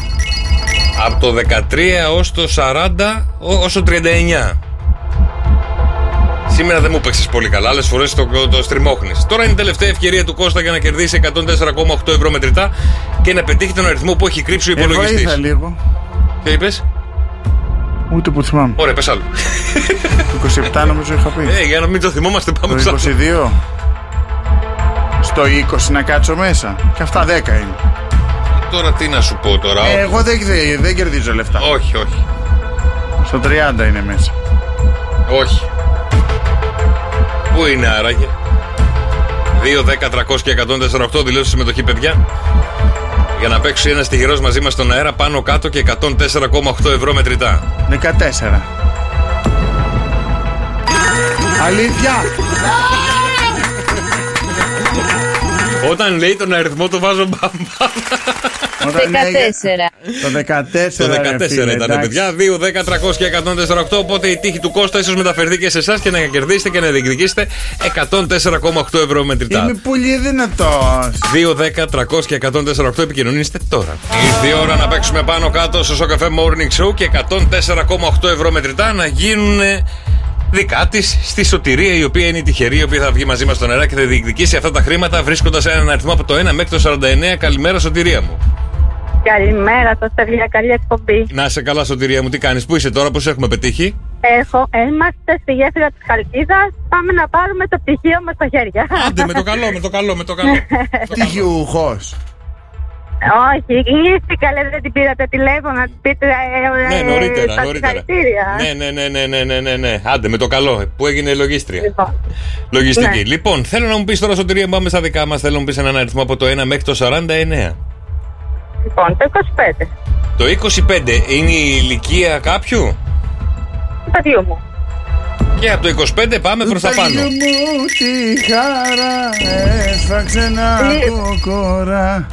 Από το 13 ως το 40 ό- ως το 39. Σήμερα δεν μου παίξει πολύ καλά, άλλες φορές το, το στριμώχνεις. Τώρα είναι η τελευταία ευκαιρία του Κώστα για να κερδίσει 104,8 ευρώ μετρητά και να πετύχει τον αριθμό που έχει κρύψει ο Εγώ υπολογιστής. ήρθα λίγο. Τι είπες, Ούτε που θυμάμαι. Ωραία, πες άλλο. Το 27 νομίζω είχα πει. Ε, για να μην το θυμόμαστε, πάμε Το ψάχνουμε. 22. Στο 20 να κάτσω μέσα. Και αυτά 10 είναι. Τώρα τι να σου πω τώρα. Ε, εγώ δεν, δεν, δεν κερδίζω λεφτά. Όχι, όχι. Στο 30 είναι μέσα. Όχι. Πού είναι άραγε; 2, 10, 300 και 148 δηλώσεις συμμετοχή, παιδιά. Για να παίξει ένας τυχερός μαζί μας στον αέρα πάνω κάτω και 104,8 ευρώ μετρητά. 14. Αλήθεια! Όταν λέει τον αριθμό το βάζω μπαμ. μπαμ. Όταν έγινε- 14. Το 14. Το 14 ρε φίλε, ήταν, εντάξει. παιδιά. 2, 10, 300 και 148. Οπότε η τύχη του Κώστα ίσως μεταφερθεί και σε εσάς και να κερδίσετε και να διεκδικήσετε 104,8 ευρώ μετρητά. Είμαι πολύ δυνατό. 2, 10, 300 και 148 επικοινωνήστε τώρα. Ήρθε η ώρα να παίξουμε πάνω κάτω στο Σοκαφέ Morning Show και 104,8 ευρώ μετρητά να γίνουν δικά της στη σωτηρία η οποία είναι η τυχερή, η οποία θα βγει μαζί μας στον αέρα και θα διεκδικήσει αυτά τα χρήματα βρίσκοντας έναν αριθμό από το 1 μέχρι το 49. Καλημέρα, σωτηρία μου. Καλημέρα σας παιδιά, καλή εκπομπή. Να είσαι καλά, σωτηρία μου, τι κάνεις, πού είσαι τώρα, πώς έχουμε πετύχει; Έχω, είμαστε στη γέφυρα της Χαλκίδας, πάμε να πάρουμε το πτυχίο μας στα χέρια. Άντε, με το καλό, με το καλό, με το καλό. [LAUGHS] Τυχιούχος. Όχι, ήθικα λέει δεν την πήρατε τηλέφωνο να της πείτε ε, Ναι, ε, νωρίτερα, στα νωρίτερα. συγχαρητήρια. Ναι, ναι, ναι, ναι, ναι, ναι, ναι, ναι. Άντε, με το καλό, που έγινε λογίστρια; Λοιπόν, Λογιστική. Ναι. Λοιπόν, θέλω να μου πεις τώρα σωτηρία, πάμε στα δικά μας. Θέλω να μου πεις έναν αριθμό από το 1 μέχρι το 49. λοιπόν, το 25, Το 25 είναι η ηλικία κάποιου; το παιδιού μου. Και από το 25 πάμε προς τα πάνω. Μου τη χαρά έσφαξε ένα Τι; κόκορα.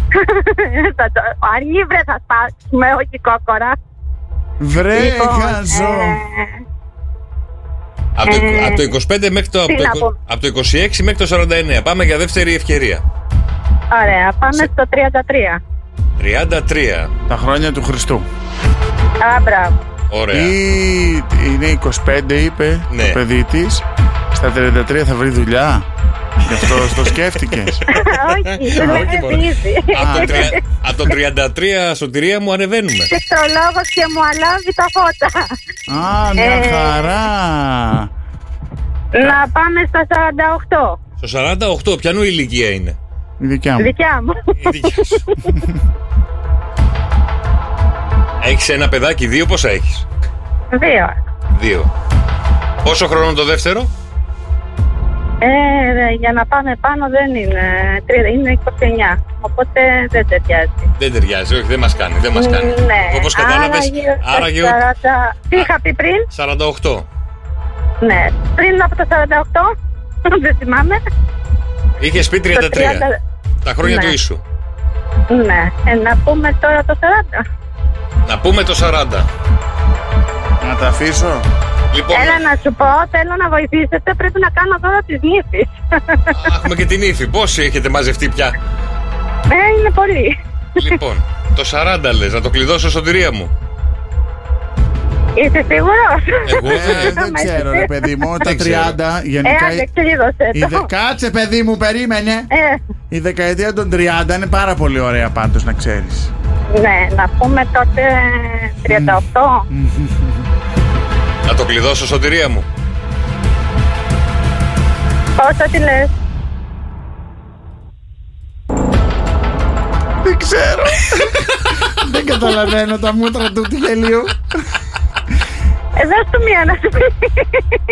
Θα το- Αργή βρε θα σπάσουμε, όχι κόκορα. Βρε Λοιπόν, χαζό. ε, Από το, Ε, από το 25 μέχρι το, τι από, να το, πω. από το 26 μέχρι το 49. Πάμε για δεύτερη ευκαιρία. Ωραία, πάμε στο 33. 33. Τα χρόνια του Χριστού. Α, μπράβο. Ωραία. Ή είναι 25 είπε Ναι. το παιδί της. Στα 33 θα βρει δουλειά. Γι' αυτό το σκέφτηκες. [LAUGHS] όχι, δεν Όχι, μωρέ. είναι easy. Από το, τρια- [LAUGHS] από το 33 σωτηρία μου ανεβαίνουμε. Ψυχολόγος και μου αλάβει τα φώτα. Α, μια Ε. χαρά. Να πάμε στα 48. Στο 48, ποιανού ηλικία είναι; Η δικιά μου. Δικιά μου. [LAUGHS] Η δικιά σου. Έχεις ένα παιδάκι, δύο πόσα έχεις; Δύο. Δύο. Πόσο χρόνο το δεύτερο; Ε, ρε, για να πάμε πάνω δεν είναι. τρία- Είναι 29. Οπότε δεν ταιριάζει. Δεν ταιριάζει, όχι, δεν μας κάνει. Δεν μας κάνει. Ναι. Όπως κατάλαβες, Άρα, γύρω στα άρα γύρω 40 Τι είχα πει πριν; 48. Ναι. Πριν από το 48. [LAUGHS] δεν θυμάμαι. Είχες πει 33. Το 30 Τα χρόνια Ναι. του ίσου. Ναι. Ε, να πούμε τώρα το 40. Να πούμε το 40. Να τα αφήσω. Λοιπόν, Έλα να σου πω, θέλω να βοηθήσετε. Πρέπει να κάνω τώρα τις νύφης. έχουμε και την ύφη. Πόσοι έχετε μαζευτεί πια; Ε, είναι πολύ. λοιπόν, το 40 λες, να το κλειδώσω σωτηρία μου. Είσαι σίγουρος; Εγώ Ε, [LAUGHS] δεν ξέρω, ρε παιδί μου, τα Δεν ξέρω. 30 Ε, γενικά. άντε, κλείδωσε η το. δε- Κάτσε, παιδί μου, περίμενε. Ε, Η δεκαετία των 30 είναι πάρα πολύ ωραία πάντως να ξέρεις. ναι, να πούμε τότε 38. Να το κλειδώσω σωτηρία μου. Πόσο τη λες; Δεν ξέρω. [LAUGHS] Δεν καταλαβαίνω τα μούτρα του του γελίου. Ε, δώσ' του μία να σου πει.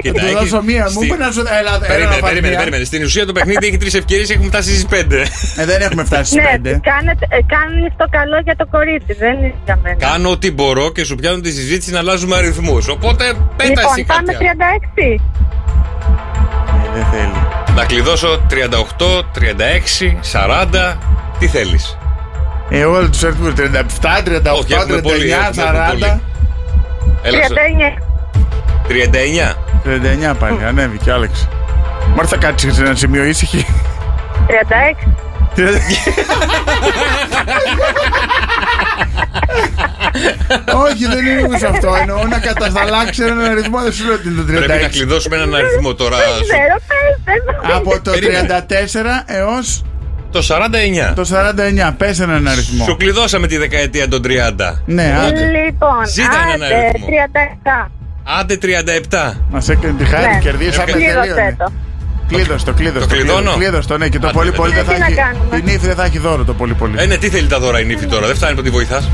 Κοίτα, του έχεις- δώσω μία, μου στη- είπε να σου- έλα, έλα να Περίμενε, πάρεις περίμενε, μία. περίμενε. Στην ουσία το παιχνίδι έχει τρεις ευκαιρίες, έχουμε φτάσει στις πέντε. Ε, δεν έχουμε φτάσει στις Ναι, 5. κάνετε, ε, κάνεις το καλό για το κορίτσι, δεν είναι για μένα. Κάνω ό,τι μπορώ και σου πιάνω τη συζήτηση να αλλάζουμε αριθμούς. Οπότε πέτα Λοιπόν, εσύ πάμε κάτι. άλλο. 36. Δεν θέλει. Να κλειδώσω 38, 36, 40. Τι θέλεις; Ε, όλοι τους έρθουμε 37, 38, Όχι, έχουμε πολύ, 39, έχουμε, έχουμε 40. Έλα, στο- 39. 39. 39 πάλι, ανέβηκε, άλλαξε. Μάρ θα κάτσεις σε ένα σημείο ήσυχη. 36. [LAUGHS] Όχι, δεν είναι σε αυτό. Εννοώ να κατασταλάξει έναν αριθμό. Δεν σου λέω ότι είναι το Πρέπει να 36. κλειδώσουμε έναν αριθμό τώρα. Δεν σου- ξέρω, πες, πες. Από το Περίμενε. 34 έως Το 49. το 49. Πες έναν αριθμό. Σου κλειδώσαμε τη δεκαετία των 30. Ναι, άντε. Λοιπόν, Ζήτα έναν άντε, αριθμό. 37. Άντε 37. Μας έκανε τη χάρη, Ναι. κερδίσαμε. Κλείδωσε τελείωνε. το. Κλείδωσε το, κλείδωσε Το κλειδώνω; Κλείδωσε το, ναι, και το Άντε, πολύ ρε, πολύ ναι. δεν θα Τι να έχει. κάνουμε. Η νύφη δεν θα έχει δώρο το πολύ πολύ. Ε, ναι, τι θέλει τα δώρα η νύφη τώρα, δεν φτάνει που τη βοηθάς.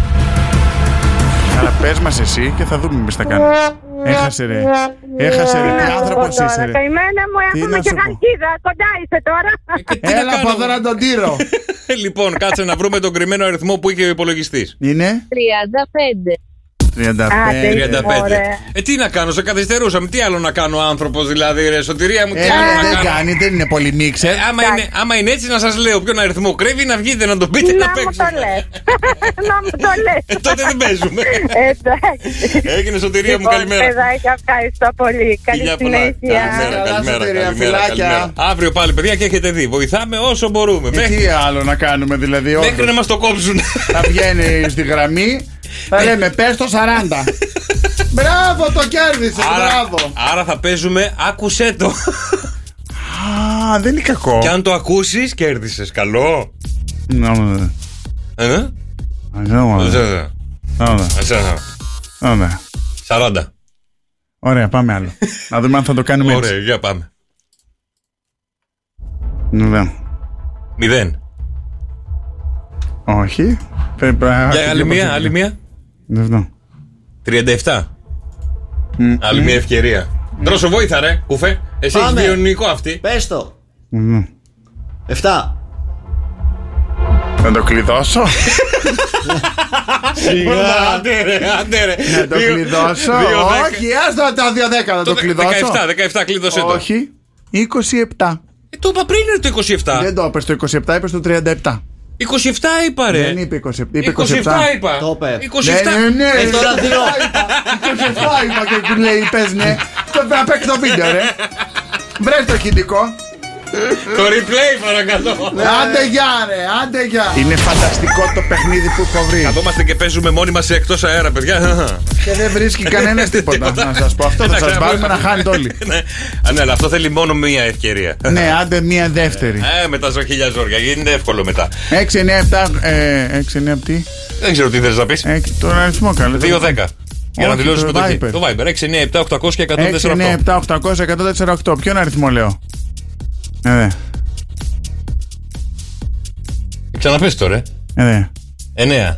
Αλλά πες μας εσύ και θα δούμε εμείς τι θα κάνουμε. Έχασε ρε. Έχασε ρε. Τι Να σου άνθρωπος πω τώρα, είσαι ρε. Καημένα μου, Τι έχουμε να και σου πω. χαλκίδα. Κοντά είσαι τώρα. Έλα από εδώ να τον τύρω. [LAUGHS] λοιπόν, κάτσε να βρούμε τον κρυμμένο αριθμό που είχε ο υπολογιστής. Είναι; 35. 35. 35. Ωραία. Ε, τι να κάνω, σε καθυστερούσαμε. Τι άλλο να κάνω, άνθρωπος δηλαδή, ρε, σωτηρία μου, τι Ε, άλλο να δεν κάνω. κάνει, δεν είναι πολύ Ε, μίξερ. άμα, είναι, άμα είναι έτσι, να σας λέω ποιον αριθμό κρύβει, να βγείτε να τον πείτε να, Να μου το παίξουμε. λες. [LAUGHS] Να μου το λες. Ε, τότε δεν παίζουμε. [LAUGHS] Εντάξει. Έγινε σωτηρία μου, Λοιπόν, καλημέρα. παιδάκια, ευχαριστώ πολύ. Καλή Φιλιά πολλά. συνέχεια. Καλημέρα, Καλά, καλημέρα, σωτηρία, καλημέρα, φιλάκια. καλημέρα. Αύριο πάλι, παιδιά, και έχετε δει. Βοηθάμε όσο μπορούμε. Ε, Μέχρι, Τι άλλο να κάνουμε δηλαδή, μέχρι να όντως. μας το κόψουν. Θα βγαίνει στη γραμμή, θα λέμε πες το 40. [LAUGHS] Μπράβο, το κέρδισε, άρα, μπράβο. άρα θα παίζουμε, άκουσέ το. Α, δεν είναι κακό. και αν το ακούσεις, κέρδισες. Καλό. Ναι, ναι, ναι. Ε, Ναι, ναι, ναι. ε, Ναι, ναι. ε, Ναι, ναι. 40. Ωραία, πάμε άλλο. Να δούμε αν θα το κάνουμε Ωραία, έτσι. για πάμε. Ναι. Μηδέν. Όχι. Πρέπει να. Για άλλη μία, άλλη μία. Ναι, ναι. 37. Άλλη μία ευκαιρία. Δρόσο βόηθα, ρε, κουφέ. Εσύ έχεις Πάμε. βιονικό αυτή. Πες το. Ναι. 7. Να το κλειδώσω. Σιγά. Άντε ρε, άντε ρε. Να το Δύο- κλειδώσω. δύο δέκα. Όχι, άστο τα 2-10 να το Το κλειδώσω. 17, 17 κλείδωσε το. Όχι. 27. Ε, το είπα πριν είναι το 27. Δεν το είπες το 27, είπες το 37. 27 είπα ρε. Δεν είπε 27. Είπε 27 27. είπα. Το είπε. 27. Ναι, ναι, ναι. Ε, τώρα δύο. 27 είπα και του λέει πες ναι. Το να παίξει το βίντεο ρε. Βρες το ηχητικό. Το replay παρακαλώ. Άντε γεια ρε, άντε γεια. Είναι φανταστικό το παιχνίδι που έχω βρει. Καθόμαστε και παίζουμε μόνοι μας εκτός αέρα, παιδιά. Και δεν βρίσκει [LAUGHS] κανένας τίποτα. Να σας πω αυτό. Θα Εντάξει, σας βάλουμε να χάνετε όλοι. [LAUGHS] Ναι, Α, ναι, αλλά αυτό θέλει μόνο μία ευκαιρία. Ναι, άντε μία δεύτερη. Ε, με τα χίλια ζόρια, γίνεται εύκολο μετά. 6, 9, 7. ε, 6, 9, τι. Δεν ξέρω τι θες να πεις. Έξι, Τον αριθμό καλέ. 2-10. Για να Όχι, δηλώσει το συμμετοχή. Viber. Το Viber 6, 9, 7, 800 και 6, 9, 148. 7, 800, 148. Ποιον αριθμό λέω; Ε, δε. Ξαναπες τώρα. Ε, δε. 9.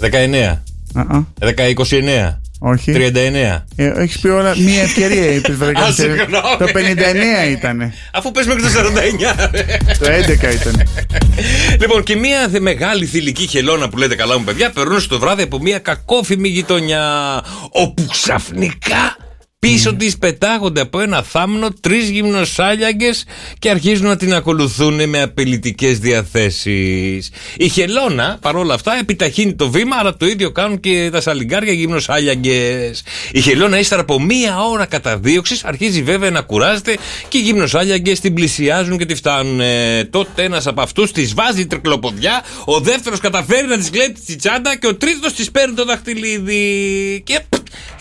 19. Α, α, 10, 29. Όχι. 39. Ε, Έχεις πει όλα. Μία ευκαιρία είπες. Α, συγγνώμη. Το 59 ήταν. Αφού πες μέχρι το 49. ρε. Το 11 ήταν. λοιπόν, και μια δε μεγάλη θηλυκή χελώνα που λέτε καλά μου παιδιά περνούσε το βράδυ από μια κακόφημη γειτονιά. Όπου ξαφνικά πίσω της πετάγονται από ένα θάμνο τρεις γυμνοσάλιαγκες και αρχίζουν να την ακολουθούν με απειλητικές διαθέσεις. Η χελώνα παρόλα αυτά επιταχύνει το βήμα αλλά το ίδιο κάνουν και τα σαλιγκάρια γυμνοσάλιαγκες. Η χελώνα ύστερα από μία ώρα καταδίωξης αρχίζει βέβαια να κουράζεται και οι γυμνοσάλιαγκες την πλησιάζουν και τη φτάνουν. Ε, τότε ένας από αυτούς της βάζει τρικλοποδιά, ο δεύτερος καταφέρει να της κλέψει τη τσάντα και ο τρίτος της παίρνει το δαχτυλίδι. Και π,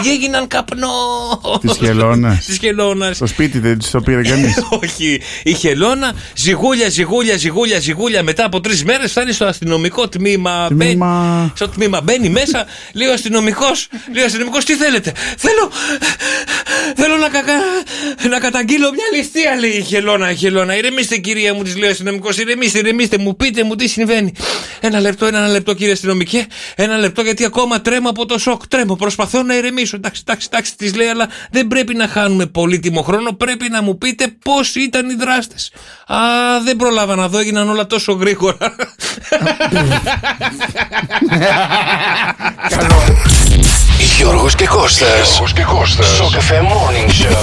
έγιναν καπνό. Τη χελώνα. [LAUGHS] Της χελώνας. Το σπίτι δεν της το πήρε κανείς. [LAUGHS] Όχι. Η χελώνα ζυγούλια, ζυγούλια, ζυγούλια, ζυγούλια. Μετά από τρεις μέρες φτάνει στο αστυνομικό τμήμα. Τμήμα. Μπαίνει- Στο τμήμα μπαίνει μέσα. Λέει ο αστυνομικός. Λέει ο αστυνομικός, τι θέλετε; Θέλω. Θέλω να, κακα... να καταγγείλω μια ληστεία, λέει η χελώνα. Η χελώνα. Ηρεμήστε, κυρία μου, της λέει ο αστυνομικός. Ηρεμήστε, ηρεμήστε, μου πείτε μου τι συμβαίνει. Ένα λεπτό, ένα λεπτό, κύριε αστυνομικέ. Ένα λεπτό, γιατί ακόμα τρέμω από το σοκ. Τρέμω, προσπαθώ να ηρεμήσω. Εντάξει, εντάξει, εντάξει, της λέει, αλλά δεν πρέπει να χάνουμε πολύτιμο χρόνο. Πρέπει να μου πείτε πώς ήταν οι δράστες. Α, δεν προλάβα να δω, έγιναν όλα τόσο γρήγορα. [LAUGHS] Γιώργος και Κώστας. Γιώργος και Κώστας. Σοκ FM Morning Show.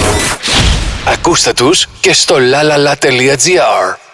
Ακούστε τους και στο lalala.gr.